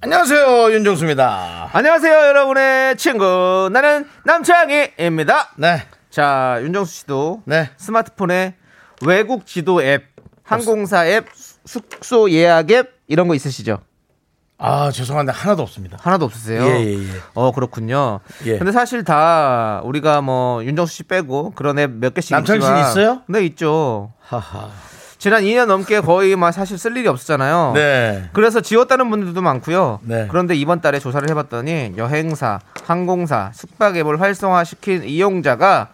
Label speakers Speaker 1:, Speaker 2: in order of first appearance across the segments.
Speaker 1: 안녕하세요 윤정수입니다.
Speaker 2: 안녕하세요, 여러분의 친구. 나는 남창희입니다.
Speaker 1: 네,
Speaker 2: 자, 윤정수 씨도
Speaker 1: 네.
Speaker 2: 스마트폰에 외국 지도 앱, 항공사 앱, 숙소 예약 앱 이런 거 있으시죠?
Speaker 1: 아 죄송한데 하나도 없습니다.
Speaker 2: 하나도 없으세요?
Speaker 1: 예, 예, 예.
Speaker 2: 어, 그렇군요.
Speaker 1: 예.
Speaker 2: 근데 사실 다 우리가 뭐 윤정수 씨 빼고 그런 앱 몇 개씩
Speaker 1: 남창희
Speaker 2: 있지만
Speaker 1: 있어요?
Speaker 2: 네, 있죠.
Speaker 1: 하하.
Speaker 2: 지난 2년 넘게 거의 막 사실 쓸 일이 없었잖아요.
Speaker 1: 네.
Speaker 2: 그래서 지웠다는 분들도 많고요.
Speaker 1: 네.
Speaker 2: 그런데 이번 달에 조사를 해봤더니 여행사, 항공사, 숙박 앱을 활성화시킨 이용자가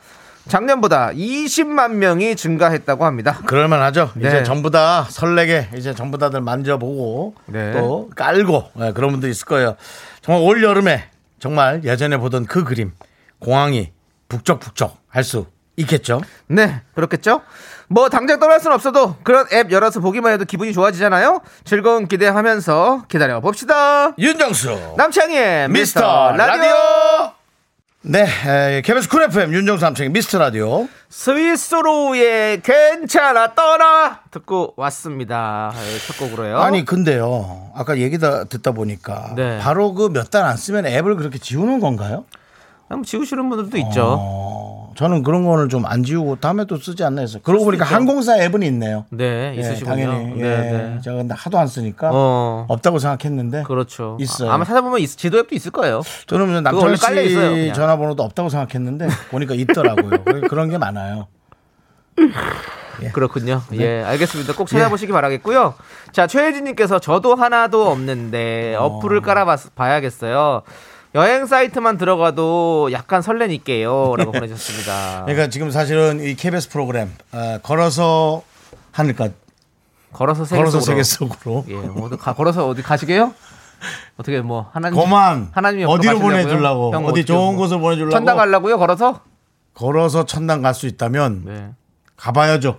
Speaker 2: 작년보다 20만 명이 증가했다고 합니다.
Speaker 1: 그럴만하죠.
Speaker 2: 네.
Speaker 1: 이제 전부 다 설레게 이제 전부 다들 만져보고
Speaker 2: 네.
Speaker 1: 또 깔고 네, 그런 분도 있을 거예요. 정말 올 여름에 정말 예전에 보던 그 그림 공항이 북적북적 할 수 있겠죠.
Speaker 2: 네, 그렇겠죠? 뭐 당장 떠날 수는 없어도 그런 앱 열어서 보기만 해도 기분이 좋아지잖아요. 즐거운 기대하면서 기다려 봅시다.
Speaker 1: 윤정수
Speaker 2: 남창희의
Speaker 1: 미스터
Speaker 2: 미스터 라디오.
Speaker 1: 라디오. 네, 에, KBS 쿨 FM 윤정수 남창희의 미스터 라디오.
Speaker 2: 스윗소로우의 괜찮아 떠나 듣고 왔습니다. 예, 첫 곡으로요.
Speaker 1: 아니 근데요, 아까 얘기 다 듣다 보니까
Speaker 2: 네.
Speaker 1: 바로 그 몇 달 안 쓰면 앱을 그렇게 지우는 건가요?
Speaker 2: 그냥 지우시는 분들도 있죠.
Speaker 1: 어, 저는 그런 거는 좀안 지우고 다음에 또 쓰지 않나 했어요. 그러고 보니까 항공사 앱은 있네요.
Speaker 2: 네,
Speaker 1: 예,
Speaker 2: 있으시군요.
Speaker 1: 당연히. 예,
Speaker 2: 네, 네.
Speaker 1: 제가 근데 하도 안 쓰니까
Speaker 2: 어.
Speaker 1: 없다고 생각했는데.
Speaker 2: 그렇죠.
Speaker 1: 있어요.
Speaker 2: 아, 아마 찾아보면 있- 지도 앱도 있을 거예요.
Speaker 1: 저는
Speaker 2: 있어요,
Speaker 1: 씨. 전화번호도 없다고 생각했는데 보니까 있더라고요. 그런 게 많아요.
Speaker 2: 그렇군요.
Speaker 1: 네.
Speaker 2: 예, 알겠습니다. 꼭 찾아보시기 바라겠고요. 자, 최혜진님께서 저도 하나도
Speaker 1: 어.
Speaker 2: 없는데 어플을 깔아봐야겠어요. 여행 사이트만 들어가도 약간 설레니까요.라고 보내주셨습니다.
Speaker 1: 그러니까 지금 사실은 이 KBS 프로그램 어, 걸어서 하늘까
Speaker 2: 걸어서 세계
Speaker 1: 걸어서
Speaker 2: 속으로.
Speaker 1: 세계 속으로
Speaker 2: 예, 뭐 어디 가, 걸어서 어디 가시게요? 어떻게 뭐 하나님
Speaker 1: 거만
Speaker 2: 하나님이
Speaker 1: 어디로? 보내주려고
Speaker 2: 형,
Speaker 1: 어디
Speaker 2: 어떻게
Speaker 1: 좋은
Speaker 2: 뭐
Speaker 1: 곳을 보내주려고
Speaker 2: 천당 가려고요? 걸어서?
Speaker 1: 걸어서 천당 갈 수 있다면
Speaker 2: 네.
Speaker 1: 가봐야죠.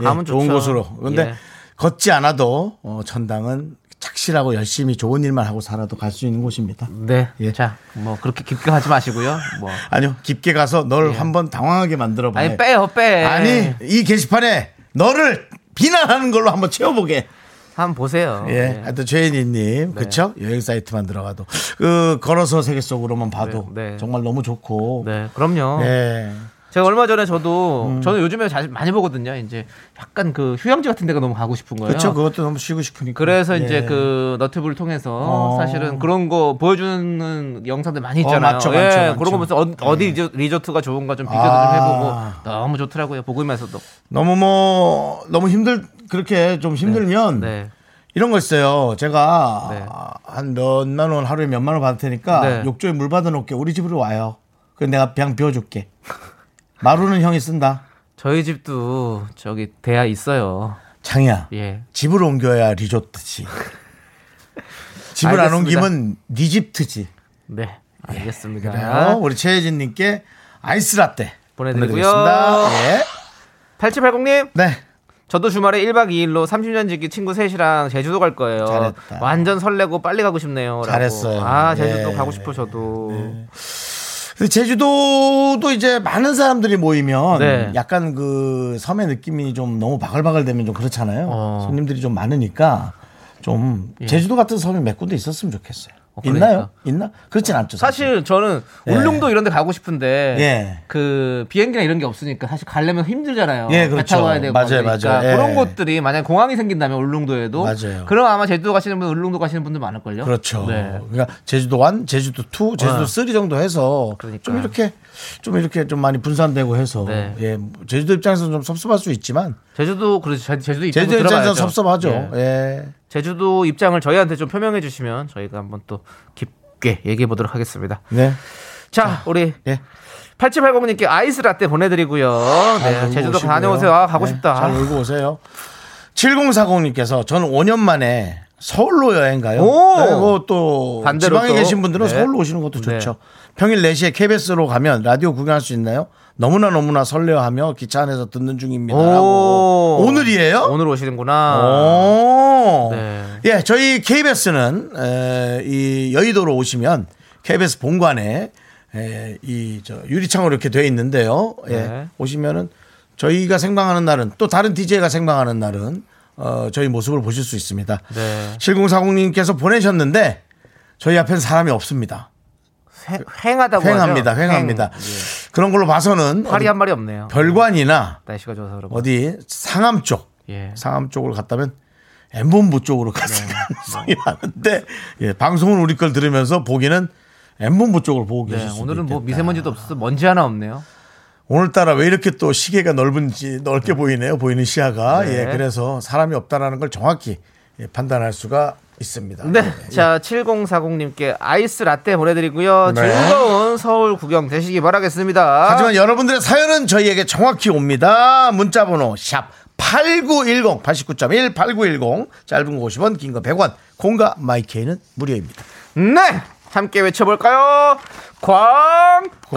Speaker 1: 예,
Speaker 2: 가면
Speaker 1: 좋은
Speaker 2: 좋죠.
Speaker 1: 곳으로. 근데
Speaker 2: 예.
Speaker 1: 걷지 않아도 어, 천당은 착실하고 열심히 좋은 일만 하고 살아도 갈 수 있는 곳입니다.
Speaker 2: 네.
Speaker 1: 예.
Speaker 2: 자, 뭐 그렇게 깊게 하지 마시고요. 뭐
Speaker 1: 아니요, 깊게 가서 널 한번 당황하게 만들어 봐.
Speaker 2: 예. 아니 빼요, 빼.
Speaker 1: 아니 이 게시판에 너를 비난하는 걸로 한번 채워보게.
Speaker 2: 한번 보세요.
Speaker 1: 예, 하여튼 최인희님, 그쵸? 여행 사이트만 들어가도 그 걸어서 세계 속으로만 봐도
Speaker 2: 네, 네.
Speaker 1: 정말 너무 좋고.
Speaker 2: 네, 그럼요.
Speaker 1: 예.
Speaker 2: 제가 얼마 전에 저도
Speaker 1: 음.
Speaker 2: 저는 요즘에 자주 많이 보거든요. 이제 약간 그 휴양지 같은 데가 너무 가고 싶은 거예요.
Speaker 1: 그렇죠. 그것도 너무 쉬고 싶으니까.
Speaker 2: 그래서
Speaker 1: 예.
Speaker 2: 이제 그 너튜브를 통해서
Speaker 1: 어.
Speaker 2: 사실은 그런 거 보여주는 영상들 많이 있잖아요.
Speaker 1: 어, 많죠,
Speaker 2: 예,
Speaker 1: 많죠,
Speaker 2: 그런
Speaker 1: 많죠.
Speaker 2: 거 보면서 어, 어디 리조- 리조트가 좋은가 좀 비교도
Speaker 1: 아.
Speaker 2: 좀 해보고 너무 좋더라고요. 보면서도.
Speaker 1: 너무 뭐 너무 힘들 그렇게 좀 힘들면
Speaker 2: 네.
Speaker 1: 이런 거 있어요. 제가
Speaker 2: 네.
Speaker 1: 한 몇만 원 하루에 몇만 원 받을 테니까
Speaker 2: 네.
Speaker 1: 욕조에 물 받아 놓을게. 우리 집으로 와요. 그래 내가 그냥 비워줄게. 마루는 형이 쓴다.
Speaker 2: 저희 집도 저기 대야 있어요.
Speaker 1: 창이야.
Speaker 2: 예.
Speaker 1: 집을 옮겨야 리조트지. 집을 안
Speaker 2: 알겠습니다.
Speaker 1: 옮기면 니집트지.
Speaker 2: 네. 알겠습니다.
Speaker 1: 그래요. 우리 최혜진 님께 아이스 라떼. 보내드리겠습니다. 예.
Speaker 2: 8780님,
Speaker 1: 네.
Speaker 2: 저도 주말에 1박 2일로 30년 지기 친구 셋이랑 제주도 갈 거예요.
Speaker 1: 잘했다.
Speaker 2: 완전 설레고 빨리 가고 싶네요.
Speaker 1: 잘했어요.
Speaker 2: 아, 제주도
Speaker 1: 예.
Speaker 2: 가고 싶어 저도.
Speaker 1: 근데 제주도도 이제 많은 사람들이 모이면
Speaker 2: 네.
Speaker 1: 약간 그 섬의 느낌이 좀 너무 바글바글 되면 좀 그렇잖아요.
Speaker 2: 어. 예.
Speaker 1: 손님들이 좀 많으니까 좀 제주도 같은 섬이 몇 군데 있었으면 좋겠어요.
Speaker 2: 어, 그러니까.
Speaker 1: 있나요? 있나? 그렇진 않죠.
Speaker 2: 사실 저는
Speaker 1: 예.
Speaker 2: 울릉도 이런 데 가고 싶은데
Speaker 1: 예.
Speaker 2: 그 비행기나 이런 게 없으니까 사실 가려면 힘들잖아요.
Speaker 1: 예,
Speaker 2: 배
Speaker 1: 그렇죠.
Speaker 2: 타고 가야 되고
Speaker 1: 맞아요,
Speaker 2: 그러니까
Speaker 1: 맞아요. 예.
Speaker 2: 그런 곳들이 만약 공항이 생긴다면 울릉도에도
Speaker 1: 맞아요.
Speaker 2: 그럼 아마 제주도 가시는 분 울릉도 가시는 분들 많을 걸요.
Speaker 1: 그렇죠.
Speaker 2: 네.
Speaker 1: 그러니까 제주도 1, 제주도 2, 제주도
Speaker 2: 어.
Speaker 1: 3 정도 해서
Speaker 2: 그러니까.
Speaker 1: 좀 이렇게 좀 이렇게 좀 많이 분산되고 해서
Speaker 2: 네.
Speaker 1: 예, 제주도 입장에서는 좀 섭섭할 수 있지만
Speaker 2: 제주도 그렇죠. 제- 제주도 입장도
Speaker 1: 제주도
Speaker 2: 들어봐야죠.
Speaker 1: 섭섭하죠.
Speaker 2: 예.
Speaker 1: 예.
Speaker 2: 제주도 입장을 저희한테 좀 표명해 주시면 저희가 한번 또 깊게 얘기해 보도록 하겠습니다.
Speaker 1: 네.
Speaker 2: 자, 우리
Speaker 1: 예.
Speaker 2: 8780님께 아이스 라떼 보내드리고요.
Speaker 1: 잘
Speaker 2: 네,
Speaker 1: 놀고
Speaker 2: 제주도
Speaker 1: 오시고요.
Speaker 2: 다녀오세요. 아, 가고
Speaker 1: 네,
Speaker 2: 싶다.
Speaker 1: 잘 놀고 오세요. 7040님께서 저는 5년 만에 서울로 여행 가요.
Speaker 2: 오!
Speaker 1: 그리고 또 지방에
Speaker 2: 또.
Speaker 1: 계신 분들은
Speaker 2: 네.
Speaker 1: 서울로 오시는 것도
Speaker 2: 네.
Speaker 1: 좋죠. 평일 4시에 KBS로 가면 라디오 구경할 수 있나요? 너무나 너무나 설레어하며 기차 안에서 듣는 중입니다. 라고.
Speaker 2: 오.
Speaker 1: 오늘이에요?
Speaker 2: 오늘 오시는구나.
Speaker 1: 오.
Speaker 2: 네.
Speaker 1: 예, 저희 KBS는 이 여의도로 오시면 KBS 본관에 에, 이저 유리창으로 이렇게 돼 있는데요. 예.
Speaker 2: 네.
Speaker 1: 오시면은 저희가 생방하는 날은 또 다른 DJ가 생방하는 날은 어, 저희 모습을 보실 수 있습니다.
Speaker 2: 네.
Speaker 1: 7040님께서 보내셨는데 저희 앞엔 사람이 없습니다.
Speaker 2: 횡- 횡하다고
Speaker 1: 횡합니다.
Speaker 2: 하죠.
Speaker 1: 횡합니다.
Speaker 2: 횡. 예.
Speaker 1: 그런 걸로 봐서는
Speaker 2: 팔이 한 마리 없네요.
Speaker 1: 별관이나
Speaker 2: 날씨가 좋아서 그런가.
Speaker 1: 어디 상암 쪽
Speaker 2: 예.
Speaker 1: 상암 쪽으로 갔다면 엠본부 쪽으로 갔을 가능성이 많은데 예, 방송은 우리 걸 들으면서 보기는 엠본부 쪽으로 보고
Speaker 2: 네,
Speaker 1: 계실 수도
Speaker 2: 오늘은 뭐
Speaker 1: 있겠다.
Speaker 2: 미세먼지도 없어서 먼지 하나 없네요.
Speaker 1: 오늘따라 왜 이렇게 또 시계가 넓은지 넓게 보이네요 보이는 시야가
Speaker 2: 네.
Speaker 1: 예, 그래서 사람이 없다라는 걸 정확히 예, 판단할 수가 있습니다.
Speaker 2: 네. 자, 7040님께 아이스 라떼 보내드리고요.
Speaker 1: 네.
Speaker 2: 즐거운 서울 구경 되시기 바라겠습니다.
Speaker 1: 하지만 여러분들의 사연은 저희에게 정확히 옵니다. 문자번호 샵 8910 89.1 8910 짧은 거 50원 긴 거 100원 공과 마이케이는 무료입니다.
Speaker 2: 네. 함께 외쳐볼까요? 광,
Speaker 1: 고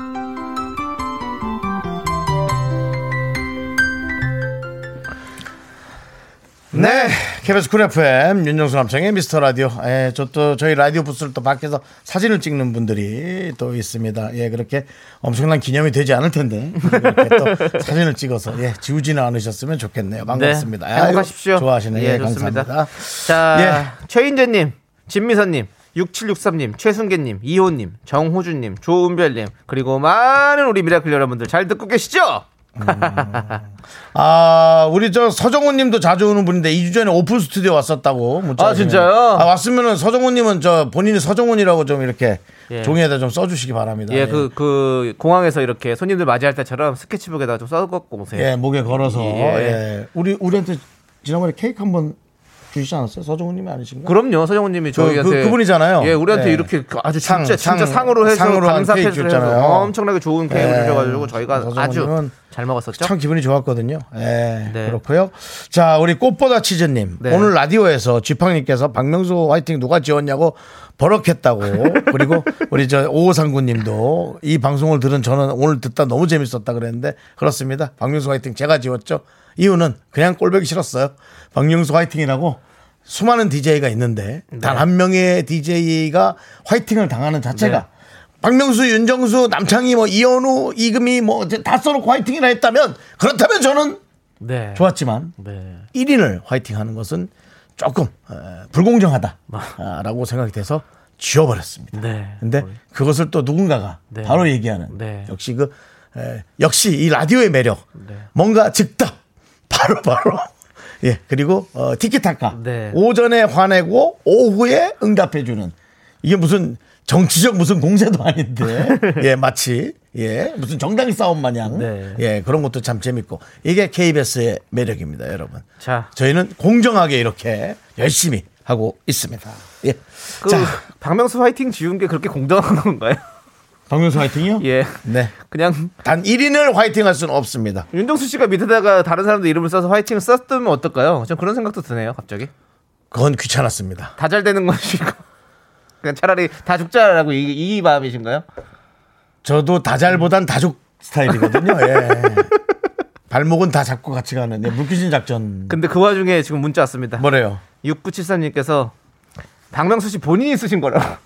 Speaker 1: 네, KBS 쿨 FM 윤정수 남창희의 미스터 라디오. 예, 저 또 저희 라디오 부스를 또 밖에서 사진을 찍는 분들이 또 있습니다. 예, 그렇게 엄청난 기념이 되지 않을 텐데 이렇게 또 사진을 찍어서 예, 지우지는 않으셨으면 좋겠네요. 반갑습니다.
Speaker 2: 네, 행복하십시오.
Speaker 1: 아유, 좋아하시네. 예,
Speaker 2: 좋습니다.
Speaker 1: 감사합니다.
Speaker 2: 자, 최인재님, 진미선님, 6763님, 최순계님, 이호님, 정호준님, 조은별님, 그리고 많은 우리 미라클 여러분들 잘 듣고 계시죠?
Speaker 1: 아, 우리 저 서정훈 님도 자주 오는 분인데 2주 전에 오픈 스튜디오 왔었다고. 문자
Speaker 2: 아. 진짜요?
Speaker 1: 아, 왔으면은 서정훈 님은 저 본인이 서정훈이라고 좀 이렇게
Speaker 2: 예.
Speaker 1: 종이에다 좀 써주시기 바랍니다.
Speaker 2: 예, 그, 그, 공항에서 이렇게 손님들 맞이할 때처럼 스케치북에다가 좀 써갖고 오세요.
Speaker 1: 예, 목에 걸어서.
Speaker 2: 예.
Speaker 1: 예. 우리, 우리한테 지난번에 케이크 한번 주시지 않았어요? 서정훈 님이 아니신가?
Speaker 2: 그럼요, 서정훈님이
Speaker 1: 그-
Speaker 2: 저희한테
Speaker 1: 그- 그 분이잖아요.
Speaker 2: 예, 우리한테
Speaker 1: 예.
Speaker 2: 이렇게 아주
Speaker 1: 상,
Speaker 2: 진짜 진짜
Speaker 1: 상,
Speaker 2: 상으로 해서
Speaker 1: 상으로 한
Speaker 2: 감사
Speaker 1: 케이크 줬잖아요.
Speaker 2: 해서 엄청나게 좋은 케이크를
Speaker 1: 예.
Speaker 2: 주셔가지고 저희가 아주 잘 먹었었죠.
Speaker 1: 참 기분이 좋았거든요. 예,
Speaker 2: 네.
Speaker 1: 그렇고요. 자, 우리 꽃보다 치즈님.
Speaker 2: 네.
Speaker 1: 오늘 라디오에서 쥐팡님께서 박명수 화이팅 누가 지었냐고 버럭했다고. 그리고 우리 저 오호상구님도 이 방송을 들은 저는 오늘 듣다 너무 재밌었다 그랬는데 그렇습니다. 박명수 화이팅 제가 지었죠. 이유는 그냥 꼴보기 싫었어요. 박명수 화이팅이라고 수많은 DJ가 있는데 단한 명의 DJ가 화이팅을 당하는 자체가
Speaker 2: 네.
Speaker 1: 박명수, 윤정수, 남창희, 뭐 이현우, 이금희 뭐 다 써놓고 화이팅이라 했다면 그렇다면 저는
Speaker 2: 네.
Speaker 1: 좋았지만
Speaker 2: 네.
Speaker 1: 1인을 화이팅하는 것은 조금 어, 불공정하다라고 생각이 돼서 지워버렸습니다.
Speaker 2: 네.
Speaker 1: 근데 그것을 또 누군가가
Speaker 2: 네.
Speaker 1: 바로 얘기하는
Speaker 2: 네.
Speaker 1: 역시 그 에, 역시 이 라디오의 매력
Speaker 2: 네.
Speaker 1: 뭔가 즉답 바로 바로. 예 그리고 어, 티키타카
Speaker 2: 네.
Speaker 1: 오전에 화내고 오후에 응답해주는. 이게 무슨 정치적 무슨 공세도 아닌데. 예 마치 예 무슨 정당 싸움 마냥.
Speaker 2: 네.
Speaker 1: 예 그런 것도 참 재밌고. 이게 KBS의 매력입니다 여러분.
Speaker 2: 자,
Speaker 1: 저희는 공정하게 이렇게 열심히 하고 있습니다. 예.
Speaker 2: 그
Speaker 1: 자,
Speaker 2: 박명수 화이팅 지운 게 그렇게 공정한 건가요?
Speaker 1: 박명수 화이팅이요?
Speaker 2: 예.
Speaker 1: 네.
Speaker 2: 그냥
Speaker 1: 단 1인을 화이팅 할 수는 없습니다.
Speaker 2: 윤정수 씨가 밑에다가 다른 사람들 이름을 써서 화이팅을 썼으면 어떨까요? 전 그런 생각도 드네요, 갑자기.
Speaker 1: 그건 귀찮았습니다.
Speaker 2: 다 잘 되는 것이고. 그냥 차라리 다 죽자라고 이, 이 마음이신가요?
Speaker 1: 저도 다잘보단 다죽 스타일이거든요. 예. 발목은 다 잡고 같이 가는 예, 물귀신 작전.
Speaker 2: 근데 그 와중에 지금 문자 왔습니다.
Speaker 1: 뭐래요?
Speaker 2: 6973님께서 박명수 씨 본인이 쓰신 거라고.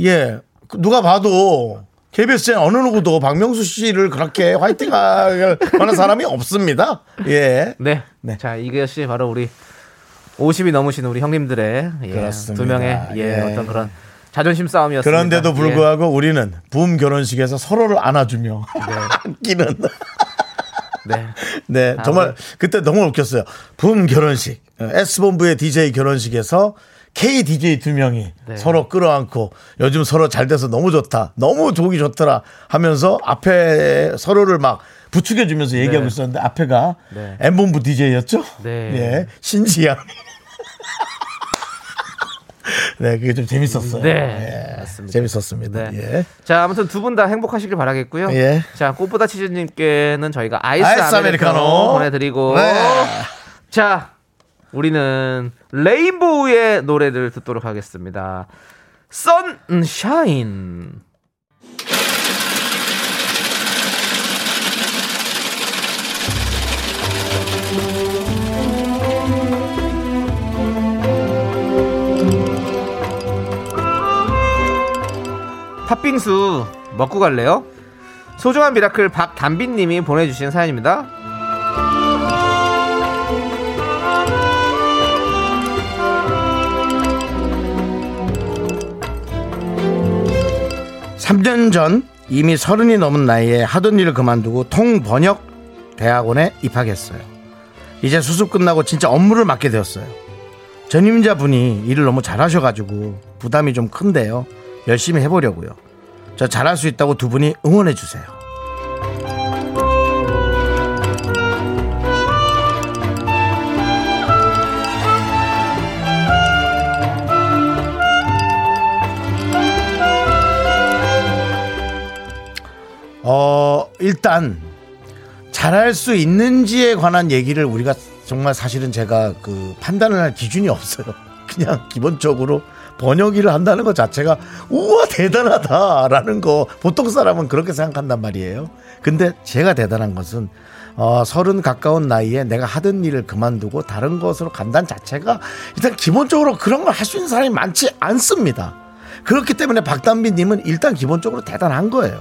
Speaker 1: 예. 그 누가 봐도 KBS에 어느 누구도 박명수 씨를 그렇게 화이팅할 만한 사람이 없습니다. 예.
Speaker 2: 네.
Speaker 1: 네.
Speaker 2: 자, 이것이 바로 우리 50이 넘으신 우리 형님들의 예. 두 명의 예,
Speaker 1: 예.
Speaker 2: 어떤 그런 자존심 싸움이었습니다.
Speaker 1: 그런데도
Speaker 2: 예.
Speaker 1: 불구하고 우리는 부음 결혼식에서 서로를 안아주며
Speaker 2: 네.
Speaker 1: 안기는
Speaker 2: 네.
Speaker 1: 네, 정말 그때 너무 웃겼어요. 붐 결혼식, 어, S본부의 DJ 결혼식에서 K DJ 두 명이
Speaker 2: 네.
Speaker 1: 서로 끌어안고 요즘 서로 잘 돼서 너무 좋다, 너무 보기 좋더라 하면서 앞에 서로를 막 부추겨주면서 얘기하고
Speaker 2: 네.
Speaker 1: 있었는데 앞에가
Speaker 2: 네.
Speaker 1: M본부 DJ였죠?
Speaker 2: 네.
Speaker 1: 예, 신지양. 네, 그게 좀 재밌었어요.
Speaker 2: 네,
Speaker 1: 예,
Speaker 2: 맞습니다.
Speaker 1: 재밌었습니다.
Speaker 2: 네.
Speaker 1: 예.
Speaker 2: 자, 아무튼 두 분 다 행복하시길 바라겠고요.
Speaker 1: 예.
Speaker 2: 자, 꽃보다 치즈님께는 저희가 아이스,
Speaker 1: 아이스
Speaker 2: 아메리카노,
Speaker 1: 아메리카노.
Speaker 2: 보내드리고.
Speaker 1: 네.
Speaker 2: 자, 우리는 레인보우의 노래를 듣도록 하겠습니다. Sunshine. 팥빙수 먹고 갈래요? 소중한 미라클 박담빈님이 보내주신 사연입니다.
Speaker 1: 삼년전 이미 서른이 넘은 나이에 하던 일을 그만두고 통번역 대학원에 입학했어요. 이제 수습 끝나고 진짜 업무를 맡게 되었어요. 전임자 분이 일을 너무 잘하셔가지고 부담이 좀 큰데요. 열심히 해보려고요. 저 잘할 수 있다고 두 분이 응원해 주세요. 어, 일단 잘할 수 있는지에 관한 얘기를 우리가 정말 사실은 제가 그 판단을 할 기준이 없어요. 그냥 기본적으로 번역 일을 한다는 것 자체가 우와 대단하다라는 거 보통 사람은 그렇게 생각한단 말이에요. 근데 제가 대단한 것은 어, 서른 가까운 나이에 내가 하던 일을 그만두고 다른 것으로 간다는 자체가 일단 기본적으로 그런 걸 할 수 있는 사람이 많지 않습니다. 그렇기 때문에 박담비님은 일단 기본적으로 대단한 거예요.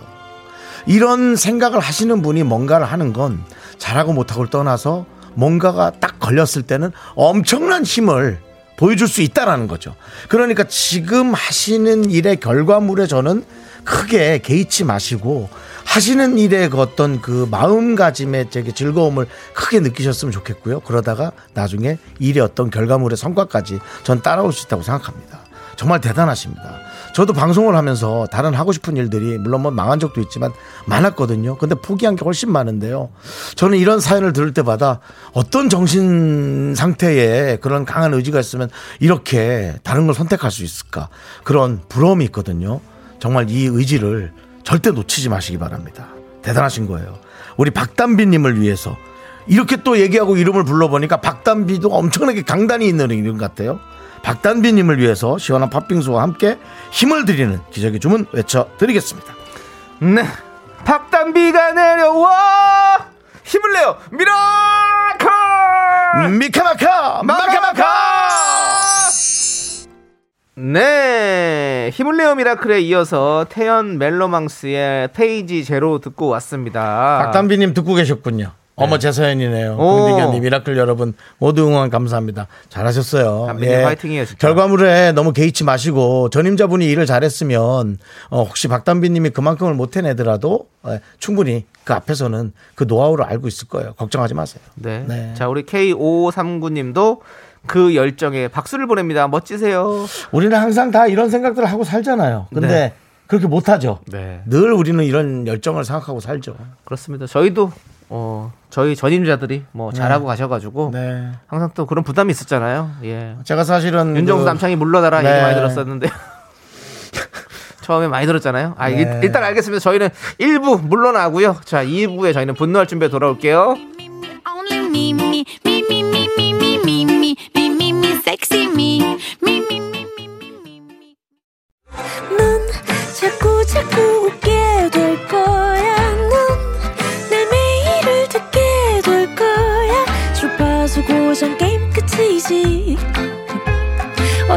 Speaker 1: 이런 생각을 하시는 분이 뭔가를 하는 건 잘하고 못하고를 떠나서 뭔가가 딱 걸렸을 때는 엄청난 힘을 보여줄 수 있다라는 거죠. 그러니까 지금 하시는 일의 결과물에 저는 크게 개의치 마시고 하시는 일의 그 어떤 그 마음가짐의 되게 즐거움을 크게 느끼셨으면 좋겠고요. 그러다가 나중에 일의 어떤 결과물의 성과까지 전 따라올 수 있다고 생각합니다. 정말 대단하십니다. 저도 방송을 하면서 다른 하고 싶은 일들이 물론 뭐 망한 적도 있지만 많았거든요. 근데 포기한 게 훨씬 많은데요. 저는 이런 사연을 들을 때마다 어떤 정신 상태에 그런 강한 의지가 있으면 이렇게 다른 걸 선택할 수 있을까 그런 부러움이 있거든요. 정말 이 의지를 절대 놓치지 마시기 바랍니다. 대단하신 거예요. 우리 박담비님을 위해서 이렇게 또 얘기하고 이름을 불러보니까 박담비도 엄청나게 강단이 있는 이름 같아요. 박단비님을 위해서 시원한 팥빙수와 함께 힘을 드리는 기적의 주문 외쳐드리겠습니다.
Speaker 2: 네. 박단비가 내려와! 힘을 내요! 미라클!
Speaker 1: 미카마카! 마카마카!
Speaker 2: 네. 힘을 내요 미라클에 이어서 태연 멜로망스의 페이지 제로 듣고 왔습니다.
Speaker 1: 박단비님 듣고 계셨군요. 어머 제 사연이네요.
Speaker 2: 오.
Speaker 1: 공디견님, 미라클 여러분 모두 응원 감사합니다. 잘하셨어요.
Speaker 2: 단비님 화이팅이에요, 진짜.
Speaker 1: 결과물에 너무 개의치 마시고 전임자분이 일을 잘했으면 어, 혹시 박단비님이 그만큼을 못 해내더라도 예, 충분히 그 앞에서는 그 노하우를 알고 있을 거예요. 걱정하지 마세요.
Speaker 2: 네.
Speaker 1: 네.
Speaker 2: 자, 우리 K5539님도 그 열정에 박수를 보냅니다. 멋지세요.
Speaker 1: 우리는 항상 다 이런 생각들을 하고 살잖아요. 근데
Speaker 2: 네.
Speaker 1: 그렇게 못하죠.
Speaker 2: 네.
Speaker 1: 늘 우리는 이런 열정을 생각하고 살죠.
Speaker 2: 그렇습니다. 저희도 어, 저희 전임자들이 뭐 잘하고 가셔가지고
Speaker 1: 네.
Speaker 2: 항상 또 그런 부담이 있었잖아요. 예.
Speaker 1: 제가 사실은
Speaker 2: 윤정수
Speaker 1: 그-
Speaker 2: 남창이 물러나라
Speaker 1: 네.
Speaker 2: 얘기 많이 들었었는데 처음에 많이 들었잖아요. 아, 일-
Speaker 1: 네.
Speaker 2: 일단 알겠습니다. 저희는 1부 물러나고요. 자, 2부에 저희는 분노할 준비에 돌아올게요.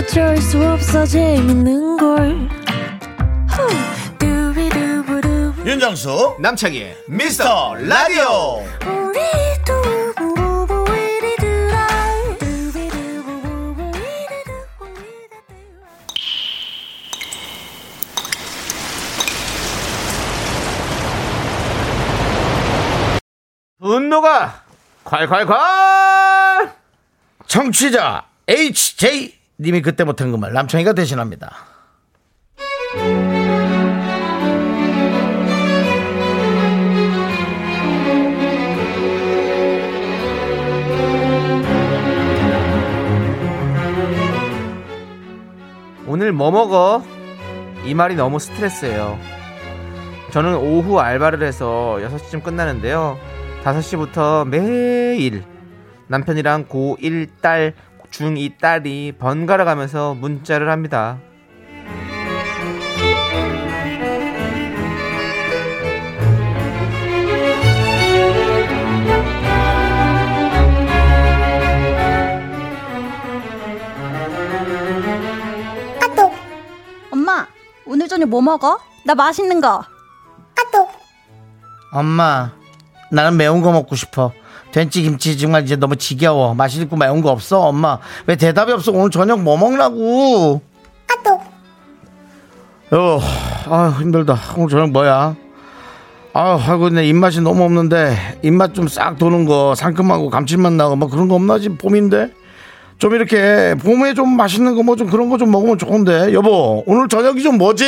Speaker 3: 어쩔 수 없어 재밌는 걸.
Speaker 1: 윤정수
Speaker 2: 남창희의
Speaker 1: 미스터 라디오.
Speaker 2: 분노가 콸콸콸!
Speaker 1: 청취자 HJ 님이 그때 못한 그 말 남창희가 대신합니다.
Speaker 2: 오늘 뭐 먹어? 이 말이 너무 스트레스예요. 저는 오후 알바를 해서 6시쯤 끝나는데요. 5시부터 매일 남편이랑 고1 딸, 중2 딸이 번갈아 가면서 문자를 합니다.
Speaker 4: 엄마, 오늘 저녁 뭐 먹어? 나 맛있는 거.
Speaker 1: 엄마, 나는 매운 거 먹고 싶어. 된찌 김치 정말 이제 너무 지겨워. 맛있고 매운 거 없어? 엄마, 왜 대답이 없어? 오늘 저녁 뭐 먹라고? 어, 아 힘들다. 오늘 저녁 뭐야? 아, 아이고 내 입맛이 너무 없는데 입맛 좀 싹 도는 거 상큼하고 감칠맛 나고 뭐 그런 거 없나 지금 봄인데 좀 이렇게 봄에 좀 맛있는 거 뭐 좀 그런 거 좀 먹으면 좋은데 여보 오늘 저녁이 좀 뭐지?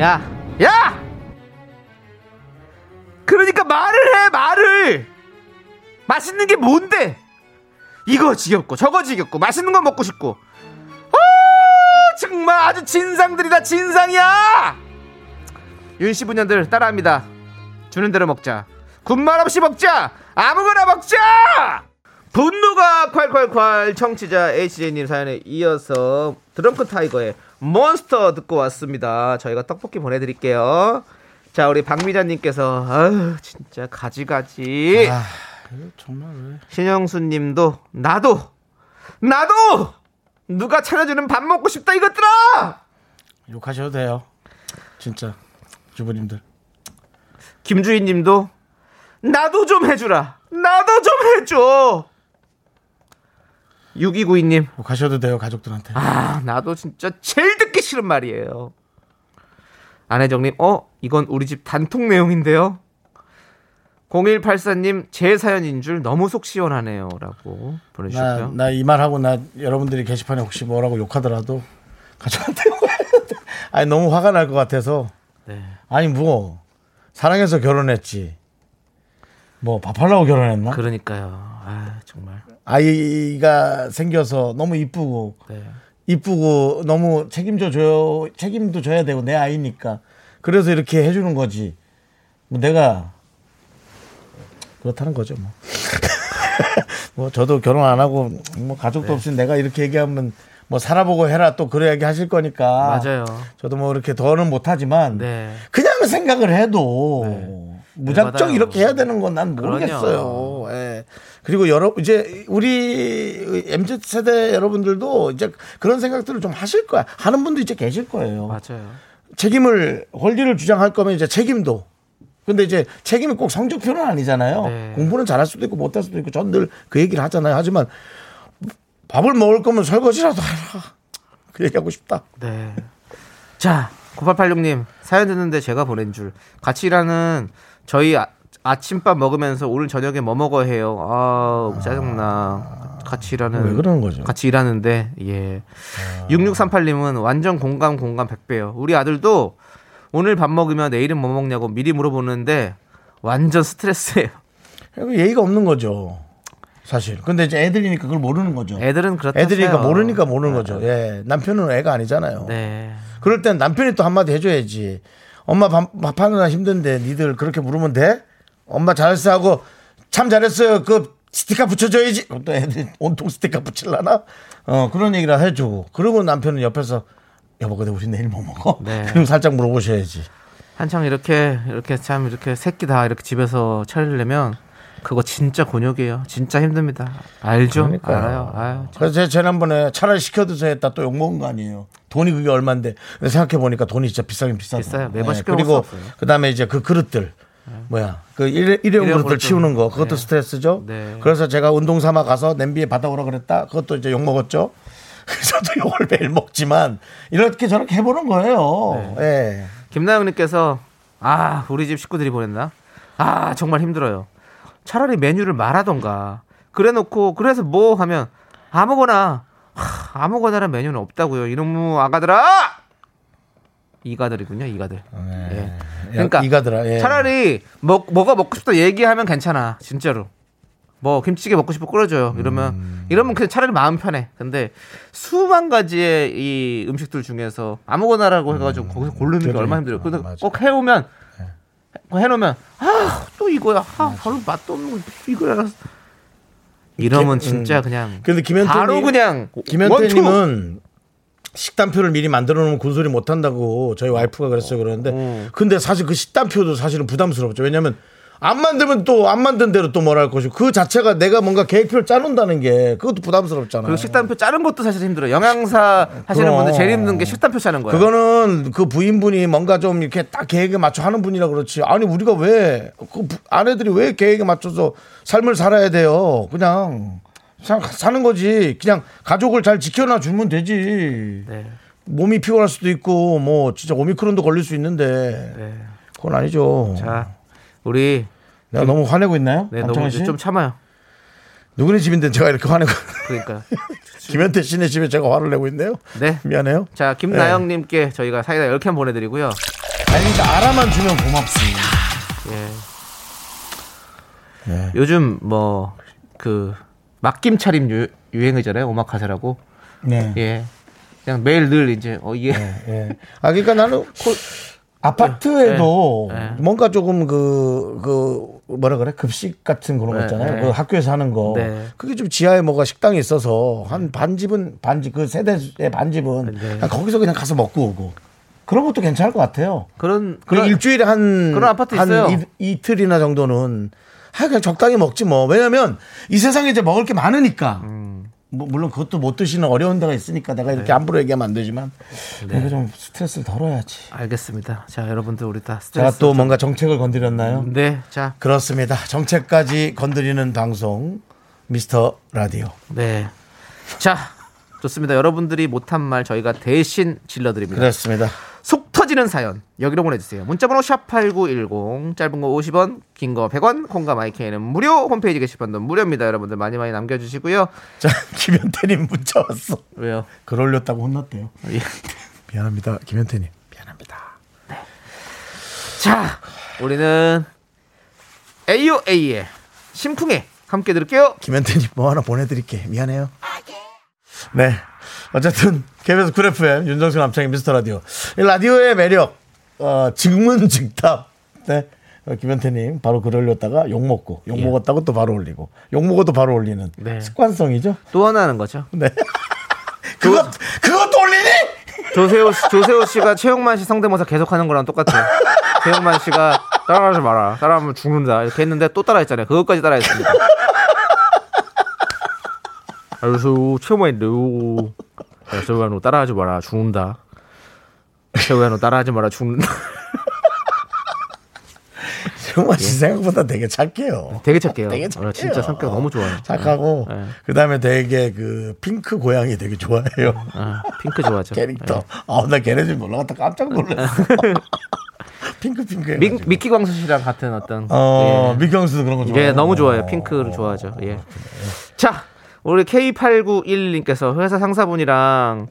Speaker 2: 야, 야! 그러니까 말을 해, 말을! 맛있는 게 뭔데? 이거 지겹고, 저거 지겹고, 맛있는 거 먹고 싶고. 아, 정말 아주 진상들이다, 진상이야! 윤씨 분년들 따라합니다. 주는 대로 먹자. 군말 없이 먹자! 아무거나 먹자! 분노가 콸콸콸 청취자 HJ님 사연에 이어서 드렁큰 타이거의 몬스터 듣고 왔습니다. 저희가 떡볶이 보내드릴게요. 자, 우리 박미자님께서 아유 진짜 가지가지.
Speaker 1: 아, 정말 왜?
Speaker 2: 신영수 님도 나도 나도 누가 차려주는 밥 먹고 싶다 이것들아
Speaker 1: 욕하셔도 돼요. 진짜 주부님들.
Speaker 2: 김주인 님도 나도 좀 해주라 나도 좀 해줘 6292님
Speaker 1: 욕하셔도 돼요 가족들한테.
Speaker 2: 아 나도 진짜 제일 듣기 싫은 말이에요 안혜정님 어 이건 우리 집 단톡 내용인데요 0184님 제 사연인 줄 너무 속 시원하네요 라고 보내주셨고요
Speaker 1: 나이 말 하고 나 여러분들이 게시판에 혹시 뭐라고 욕하더라도 가족한테. 아니 너무 화가 날 것 같아서.
Speaker 2: 네.
Speaker 1: 아니 뭐 사랑해서 결혼했지. 뭐 밥하려고 결혼했나?
Speaker 2: 그러니까요 아 정말
Speaker 1: 아이가 생겨서 너무 이쁘고
Speaker 2: 네.
Speaker 1: 이쁘고 너무 책임져 줘요. 책임도 져야 되고 내 아이니까. 그래서 이렇게 해주는 거지. 뭐 내가 그렇다는 거죠 뭐. 뭐 저도 결혼 안 하고 뭐 가족도
Speaker 2: 네.
Speaker 1: 없이 내가 이렇게 얘기하면 뭐 살아보고 해라 또 그래 얘기 하실 거니까.
Speaker 2: 맞아요
Speaker 1: 저도 뭐 이렇게 더는 못하지만
Speaker 2: 네.
Speaker 1: 그냥 생각을 해도 무작정
Speaker 2: 맞아요.
Speaker 1: 이렇게 해야 되는 건난
Speaker 2: 그럼요.
Speaker 1: 모르겠어요. 예. 그리고 여러 이제 우리 mz 세대 여러분들도 이제 그런 생각들을 좀 하실 거야. 하는 분도 이제 계실 거예요.
Speaker 2: 맞아요
Speaker 1: 책임을 권리를 주장할 거면 이제 책임도. 근데 이제 책임이 꼭 성적표는 아니잖아요.
Speaker 2: 네.
Speaker 1: 공부는 잘할 수도 있고 못할 수도 있고 전 늘 그 얘기를 하잖아요. 하지만 밥을 먹을 거면 설거지라도 하라. 그 얘기하고 싶다.
Speaker 2: 네. 자, 9886님, 사연 듣는데 제가 보낸 줄. 같이 일하는 저희 아, 아침밥 먹으면서 오늘 저녁에 뭐 먹어야 해요. 아, 짜증나. 같이 일하는.
Speaker 1: 왜 그러는 거죠?
Speaker 2: 같이 일하는데, 예. 6638님은 완전 공감, 공감 100배요. 우리 아들도 오늘 밥 먹으면 내일은 뭐 먹냐고 미리 물어보는데 완전 스트레스예요.
Speaker 1: 예의가 없는 거죠. 사실. 근데 이제 애들이니까 그걸 모르는 거죠.
Speaker 2: 애들은 그렇다.
Speaker 1: 애들이니까. 모르니까 모르는 거죠. 예. 남편은 애가 아니잖아요.
Speaker 2: 네.
Speaker 1: 그럴 땐 남편이 또 한마디 해줘야지. 엄마 밥, 밥 하느라 힘든데 니들 그렇게 물으면 돼? 엄마 잘했어 하고 참 잘했어요. 그 스티커 붙여줘야지. 또 애들 온통 스티커 붙일라나? 어, 그런 얘기를 해주고. 그러고 남편은 옆에서 여보, 근데 우리 내일 뭐 먹어?
Speaker 2: 네.
Speaker 1: 그럼 살짝 물어보셔야지.
Speaker 2: 한창 이렇게 이렇게 참 이렇게 새끼 다 이렇게 집에서 차리려면 그거 진짜 곤욕이에요. 진짜 힘듭니다. 알죠?
Speaker 1: 그러니까요.
Speaker 2: 알아요. 아유,
Speaker 1: 그래서 제가 지난번에 차라리 시켜드세요 했다 또 욕먹은 거 아니에요. 돈이 그게 얼만데. 생각해보니까 돈이 진짜 비싸긴 비싸요.
Speaker 2: 비싸요. 매번 시켜 먹을
Speaker 1: 그리고. 그 다음에 이제 그 그릇들. 뭐야. 그 일회, 일회용 그릇들. 치우는 거. 그것도
Speaker 2: 네.
Speaker 1: 스트레스죠.
Speaker 2: 네.
Speaker 1: 그래서 제가 운동 삼아 가서 냄비에 받아오라 그랬다. 그것도 이제 욕 먹었죠. 저도 이걸 매일 먹지만 이렇게 저렇게 해보는 거예요. 예.
Speaker 2: 김나영님께서 아 우리 집 식구들이 보냈나? 아 정말 힘들어요. 차라리 메뉴를 말하던가. 그래놓고 그래서 뭐 하면 아무거나 하, 아무거나란 메뉴는 없다고요. 이놈의 아가들아. 이가들이군요, 이가들. 예. 그러니까
Speaker 1: 이가들아. 예.
Speaker 2: 차라리 먹 뭐가 먹고 싶다 얘기하면 괜찮아, 진짜로. 뭐 김치찌개 먹고 싶어 끓여줘요. 이러면
Speaker 1: 음.
Speaker 2: 이러면 그냥 차라리 마음 편해. 근데 수만 가지의 이 음식들 중에서 아무거나라고 해가지고 거기서 고르는 게
Speaker 1: 그래.
Speaker 2: 얼마나 힘들어요. 근데
Speaker 1: 음. 맞아.
Speaker 2: 꼭 해오면 해놓으면 아 또 이거야. 아 별로 맛도 없는 거 이거야. 이러면
Speaker 1: 게-
Speaker 2: 진짜
Speaker 1: 음.
Speaker 2: 그냥
Speaker 1: 근데 김현태님-
Speaker 2: 바로 그냥.
Speaker 1: 김현태님은 식단표를 미리 만들어 놓으면 군소리 못 한다고 저희 와이프가 그랬어요 그러는데
Speaker 2: 어.
Speaker 1: 근데 사실 그 식단표도 사실은 부담스럽죠 왜냐면 안 만들면 또 안 만든 대로 또 뭐라 할 것이고 그 자체가 내가 뭔가 계획표를 짜놓는다는 게 그것도 부담스럽잖아요.
Speaker 2: 그리고 식단표 자른 것도 사실 힘들어요. 영양사 하시는
Speaker 1: 그럼.
Speaker 2: 분들 제일 힘든 게 식단표 짜는 거예요.
Speaker 1: 그거는 그 부인분이 뭔가 좀 이렇게 딱 계획에 맞춰 하는 분이라 그렇지. 아니 우리가 왜 그 아내들이 왜 계획에 맞춰서 삶을 살아야 돼요? 그냥 사- 사는 거지. 그냥 가족을 잘 지켜놔 주면 되지.
Speaker 2: 네.
Speaker 1: 몸이 피곤할 수도 있고 뭐 진짜 오미크론도 걸릴 수 있는데
Speaker 2: 네.
Speaker 1: 그건 아니죠.
Speaker 2: 자, 우리
Speaker 1: 내가 너무 화내고 있나요?
Speaker 2: 네, 너무
Speaker 1: 씨?
Speaker 2: 좀 참아요.
Speaker 1: 누구네 집인데 제가 이렇게 화내고
Speaker 2: 그러니까.
Speaker 1: 김현태 씨네 집에 제가 화를 내고 있네요.
Speaker 2: 네.
Speaker 1: 미안해요.
Speaker 2: 자, 김나영님께 저희가 사이다 10캔 한 보내드리고요.
Speaker 1: 아니 그러니까 알아만 주면 고맙습니다.
Speaker 2: 예.
Speaker 1: 네.
Speaker 2: 요즘 뭐, 그, 막김 차림 유, 유행이잖아요. 오마카세라고.
Speaker 1: 네.
Speaker 2: 예. 그냥 매일 늘 이제, 어, 이게.
Speaker 1: 예. 아 그러니까 나는 코- 아파트에도
Speaker 2: 네, 네.
Speaker 1: 뭔가 조금 그, 그, 뭐라 그래? 급식 같은 그런 거
Speaker 2: 네,
Speaker 1: 있잖아요.
Speaker 2: 네.
Speaker 1: 그 학교에서 하는 거.
Speaker 2: 네.
Speaker 1: 그게 좀 지하에 뭐가 식당이 있어서 한 반집은, 반집, 그 세대의 반집은
Speaker 2: 네.
Speaker 1: 그냥 거기서 그냥 가서 먹고 오고. 그런 것도 괜찮을 것 같아요.
Speaker 2: 그런,
Speaker 1: 그
Speaker 2: 그런,
Speaker 1: 일주일에 한,
Speaker 2: 그런 아파트
Speaker 1: 한
Speaker 2: 있어요.
Speaker 1: 이, 이틀이나 정도는 하 그냥 적당히 먹지 뭐. 왜냐면 이 세상에 이제 먹을 게 많으니까.
Speaker 2: 음.
Speaker 1: 뭐 물론 그것도 못 드시는 어려운 데가 있으니까 내가
Speaker 2: 네.
Speaker 1: 이렇게 함부로 얘기하면 안 되지만 내가 좀 스트레스를 덜어야지.
Speaker 2: 알겠습니다. 자, 여러분들 우리 다
Speaker 1: 제가
Speaker 2: 스트레스.
Speaker 1: 또 뭔가 정책을 건드렸나요?
Speaker 2: 네, 자,
Speaker 1: 그렇습니다. 정책까지 건드리는 방송 미스터 라디오.
Speaker 2: 네. 자, 좋습니다. 여러분들이 못한 말 저희가 대신 질러드립니다.
Speaker 1: 그렇습니다.
Speaker 2: 속 터지는 사연 여기로 보내주세요. 문자번호 샵 #8910 짧은 거 50원, 긴 거 100원, 콩과 마이크에는 무료. 홈페이지 게시판도 무료입니다. 여러분들 많이 많이 남겨주시고요.
Speaker 1: 자 김현태님 문자 왔어.
Speaker 2: 왜요?
Speaker 1: 글 올렸다고 혼났대요.
Speaker 2: 예.
Speaker 1: 미안합니다, 김현태님. 미안합니다.
Speaker 2: 자, 우리는 AOA의 심쿵에 함께 들을게요.
Speaker 1: 김현태님 뭐 하나 보내드릴게. 미안해요. 네. 어쨌든 KBS 쿨 FM 윤정수 남창희 미스터 라디오. 이 라디오의 매력 어, 증문즉답. 네. 어, 김현태님 바로 글 올렸다가 욕 먹고 욕
Speaker 2: 예.
Speaker 1: 먹었다고 또 바로 올리고 욕 먹어도 바로 올리는
Speaker 2: 네.
Speaker 1: 습관성이죠.
Speaker 2: 또 하나 하는 거죠.
Speaker 1: 네. 그것 그것도 올리니?
Speaker 2: 조세호, 씨- 조세호 씨가 최영만 씨 성대모사 계속하는 거랑 똑같아요. 최영만 씨가 따라하지 마라. 따라하면 죽는다. 이렇게 했는데 또 따라했잖아요. 그것까지 따라했습니다. 그래서 최영만인데, 최영만 너 따라하지 마라. 죽는다. 최영만 너 따라하지 마라. 죽는다.
Speaker 1: 정말 씨 생각보다 되게 착해요.
Speaker 2: 되게 착해요.
Speaker 1: 되게
Speaker 2: 어,
Speaker 1: 착해요.
Speaker 2: 진짜 성격 너무 좋아요.
Speaker 1: 착하고
Speaker 2: 네.
Speaker 1: 그다음에 되게 그 핑크 고양이 되게 좋아해요.
Speaker 2: 아, 핑크 좋아하죠.
Speaker 1: 캐릭터.
Speaker 2: 네.
Speaker 1: 아, 나 걔네 집 올라갔다 깜짝 놀랐어. 핑크 핑크.
Speaker 2: 미. 미키 광수 씨랑 같은 어떤
Speaker 1: 어,
Speaker 2: 예.
Speaker 1: 미키광수도 그런 거 좋아해요.
Speaker 2: 예, 너무 좋아요.
Speaker 1: 어.
Speaker 2: 핑크를 좋아하죠. 예. 자, 우리 K8911님께서 회사 상사분이랑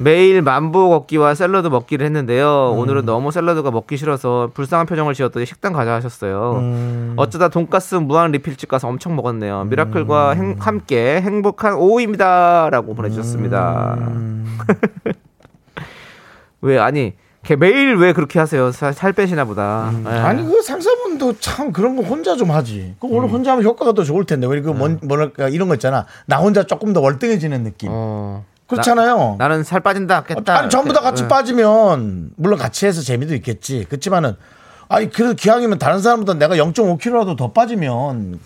Speaker 2: 매일 만보 걷기와 샐러드 먹기를 했는데요.
Speaker 1: 음.
Speaker 2: 오늘은 너무 샐러드가 먹기 싫어서 불쌍한 표정을 지었더니 식당 가자 하셨어요.
Speaker 1: 음.
Speaker 2: 어쩌다 돈가스 무한 리필집 가서 엄청 먹었네요.
Speaker 1: 음.
Speaker 2: 미라클과 행- 함께 행복한 오후입니다. 라고 보내주셨습니다.
Speaker 1: 음.
Speaker 2: 왜, 아니, 걔 매일 왜 그렇게 하세요? 살, 살 빼시나 보다. 예.
Speaker 1: 음. 아니 그 상사분도 참 그런 거 혼자 좀 하지. 그
Speaker 2: 음.
Speaker 1: 오늘 혼자 하면 효과가 더 좋을 텐데. 왜그뭔 뭐랄까 이런 거 있잖아. 나 혼자 조금 더 월등해지는 느낌.
Speaker 2: 어.
Speaker 1: 그렇잖아요.
Speaker 2: 나, 는살 빠진다, 깼다.
Speaker 1: 아니 전부 다 같이
Speaker 2: 예.
Speaker 1: 빠지면 물론 같이 해서 재미도 있겠지. 그렇지만은 아니 그래도 기왕이면 다른 사람보다 내가 0.5kg라도 더 빠지면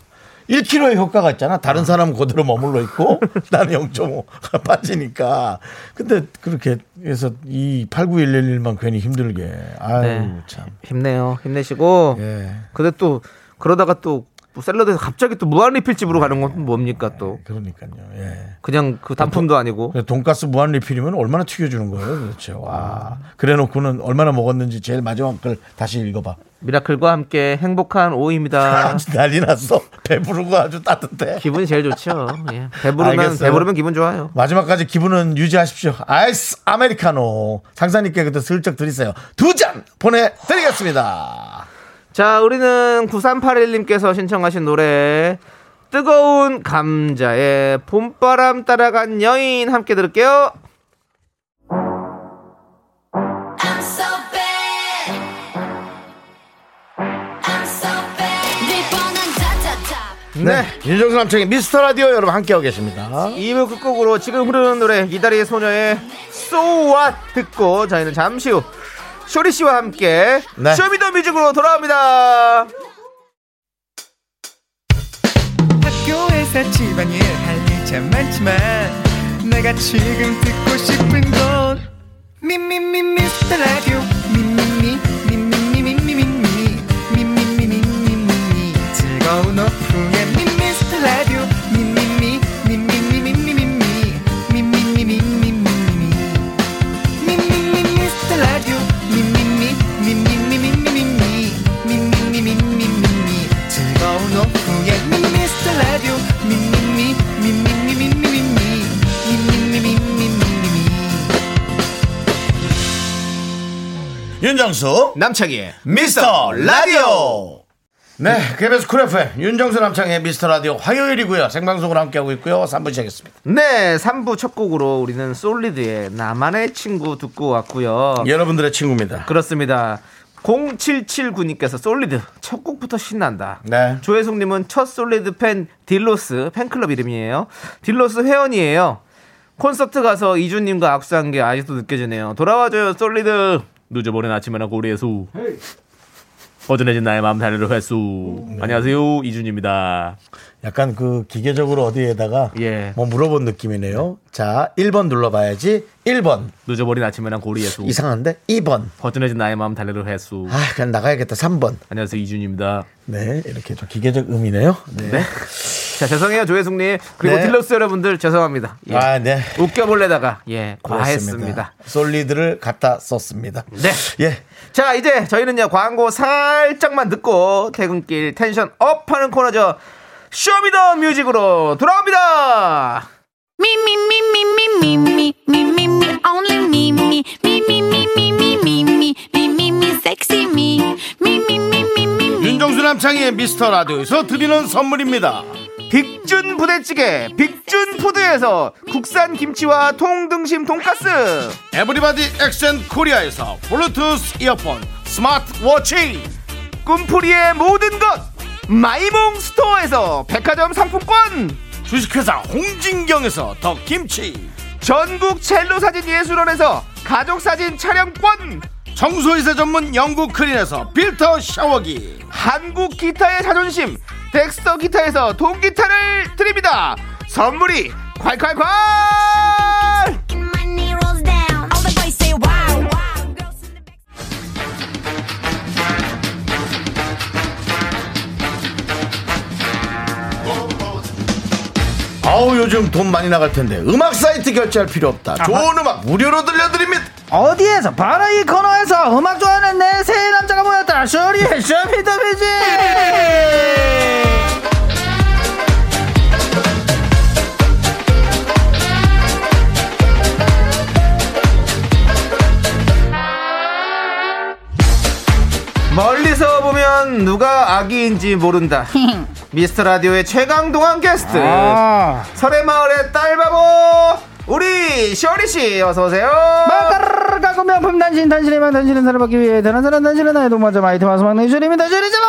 Speaker 1: 1kg의 효과가 있잖아. 다른 사람은 그대로 머물러 있고 나는 0.5가 빠지니까. 근데 그렇게 해서 이 89111만 괜히 힘들게. 아유
Speaker 2: 네.
Speaker 1: 참.
Speaker 2: 힘내요. 힘내시고.
Speaker 1: 예.
Speaker 2: 근데 또 그러다가 또 뭐 샐러드에서 갑자기 또 무한 리필집으로 가는 건 뭡니까 또
Speaker 1: 그러니까요. 예.
Speaker 2: 그냥 그 단품도 아니고
Speaker 1: 그래, 돈가스 무한 리필이면 얼마나 튀겨주는 거예요, 도대체. 와. 그래 놓고는 얼마나 먹었는지 제일 마지막 걸 다시 읽어봐.
Speaker 2: 미라클과 함께 행복한 오후입니다.
Speaker 1: 아주 난리 났어. 배부르고 아주 따뜻해.
Speaker 2: 기분이 제일 좋죠. 예. 배부르면
Speaker 1: 알겠어요.
Speaker 2: 배부르면 기분 좋아요.
Speaker 1: 마지막까지 기분은 유지하십시오. 아이스 아메리카노. 상사님께 그때 슬쩍 드리세요. 두 잔 보내드리겠습니다.
Speaker 2: 자, 우리는 9381님께서 신청하신 노래 뜨거운 감자의 봄바람 따라간 여인 함께 들을게요.
Speaker 3: 네.
Speaker 1: 네. 윤정수 남창희의 미스터 라디오 여러분 함께하고 계십니다.
Speaker 2: 2부 끝곡으로 지금 흐르는 노래 이달의 소녀의 So What 듣고 저희는 잠시 후 쇼리 씨와 함께
Speaker 1: 네.
Speaker 2: 쇼미더뮤직으로 돌아옵니다.
Speaker 5: 학교에서 집안일 할일참 많지만 내가 지금 듣고 싶은 건 미미미 미스터 라디오 미미미 미미미 미미미 미미미 미미미 즐거운 오후
Speaker 1: 윤정수
Speaker 2: 남창희의
Speaker 1: 미스터 라디오. 네, KBS 쿨 FM 윤정수 남창희의 미스터 라디오 화요일이고요. 생방송으로 함께하고 있고요. 3부 시작했습니다.
Speaker 2: 네, 3부 첫 곡으로 우리는 솔리드의 나만의 친구 듣고 왔고요.
Speaker 1: 여러분들의 친구입니다.
Speaker 2: 그렇습니다. 0779님께서 솔리드 첫 곡부터 신난다.
Speaker 1: 네.
Speaker 2: 조혜숙님은 첫 솔리드 팬 딜로스 팬클럽 이름이에요. 딜로스 회원이에요. 콘서트 가서 이준님과 악수한 게 아직도 느껴지네요. 돌아와줘요 솔리드. 늦어버린 아침에나 고리에수. 어전해진 나의 마음 달래로 회수. 안녕하세요 이준입니다.
Speaker 1: 약간 그 기계적으로 어디에다가
Speaker 2: 예.
Speaker 1: 뭐 물어본 느낌이네요. 자, 1번 눌러봐야지. 1번.
Speaker 2: 늦어버린 아침에나 고리에수.
Speaker 1: 이상한데? 2번.
Speaker 2: 허전해진 나의 마음 달래로 회수.
Speaker 1: 아, 그냥 나가야겠다. 3번.
Speaker 2: 안녕하세요 이준입니다.
Speaker 1: 네, 이렇게 좀 기계적 음이네요. 네.
Speaker 2: 네. 자 죄송해요 조혜숙님 그리고
Speaker 1: 네.
Speaker 2: 딜로스 여러분들 죄송합니다. 예.
Speaker 1: 아, 네.
Speaker 2: 웃겨볼래다가 예. 과했습니다.
Speaker 1: 솔리드를 갖다 썼습니다.
Speaker 2: 네.
Speaker 1: 예.
Speaker 2: 자 이제 저희는요 광고 살짝만 듣고 퇴근길 tension up 하는 코너죠. 쇼미더 뮤직으로 돌아옵니다!
Speaker 1: 윤정수 남창희의 미스터 라디오에서 드리는 선물입니다.
Speaker 2: 빅준 부대찌개 빅준푸드에서 국산 김치와 통등심 돈가스
Speaker 1: 에브리바디 액션 코리아에서 블루투스 이어폰 스마트워치
Speaker 2: 꿈풀이의 모든 것 마이몽 스토어에서 백화점 상품권
Speaker 1: 주식회사 홍진경에서 더 김치.
Speaker 2: 전국 첼로 사진 예술원에서 가족 사진 촬영권
Speaker 1: 청소이사 전문 영국 크린에서 필터 샤워기.
Speaker 2: 한국 기타의 자존심 덱스터 기타에서 동기타를 드립니다 선물이 콸콸콸
Speaker 1: 아우 요즘 돈 많이 나갈 텐데. 음악 사이트 결제할 필요 없다. 좋은 음악 무료로 들려드립니다.
Speaker 5: 어디에서? 바로 이 코너에서 음악 좋아하는 세 남자가 모였다. 쇼리의 쇼미더뮤직
Speaker 2: 멀리서 보면 누가 아기인지 모른다 미스터 라디오의 최강동안 게스트.
Speaker 5: 아.
Speaker 2: 서래마을의 딸바보 우리 쇼리 씨 어서 오세요.
Speaker 5: 마카르르 가고 명품 단신 단신에만 단신은 사랑받기 위해 다른 사람 단신은 나의 동반자 마이티 마우스 막내 쇼리입니다. 쇼리잖아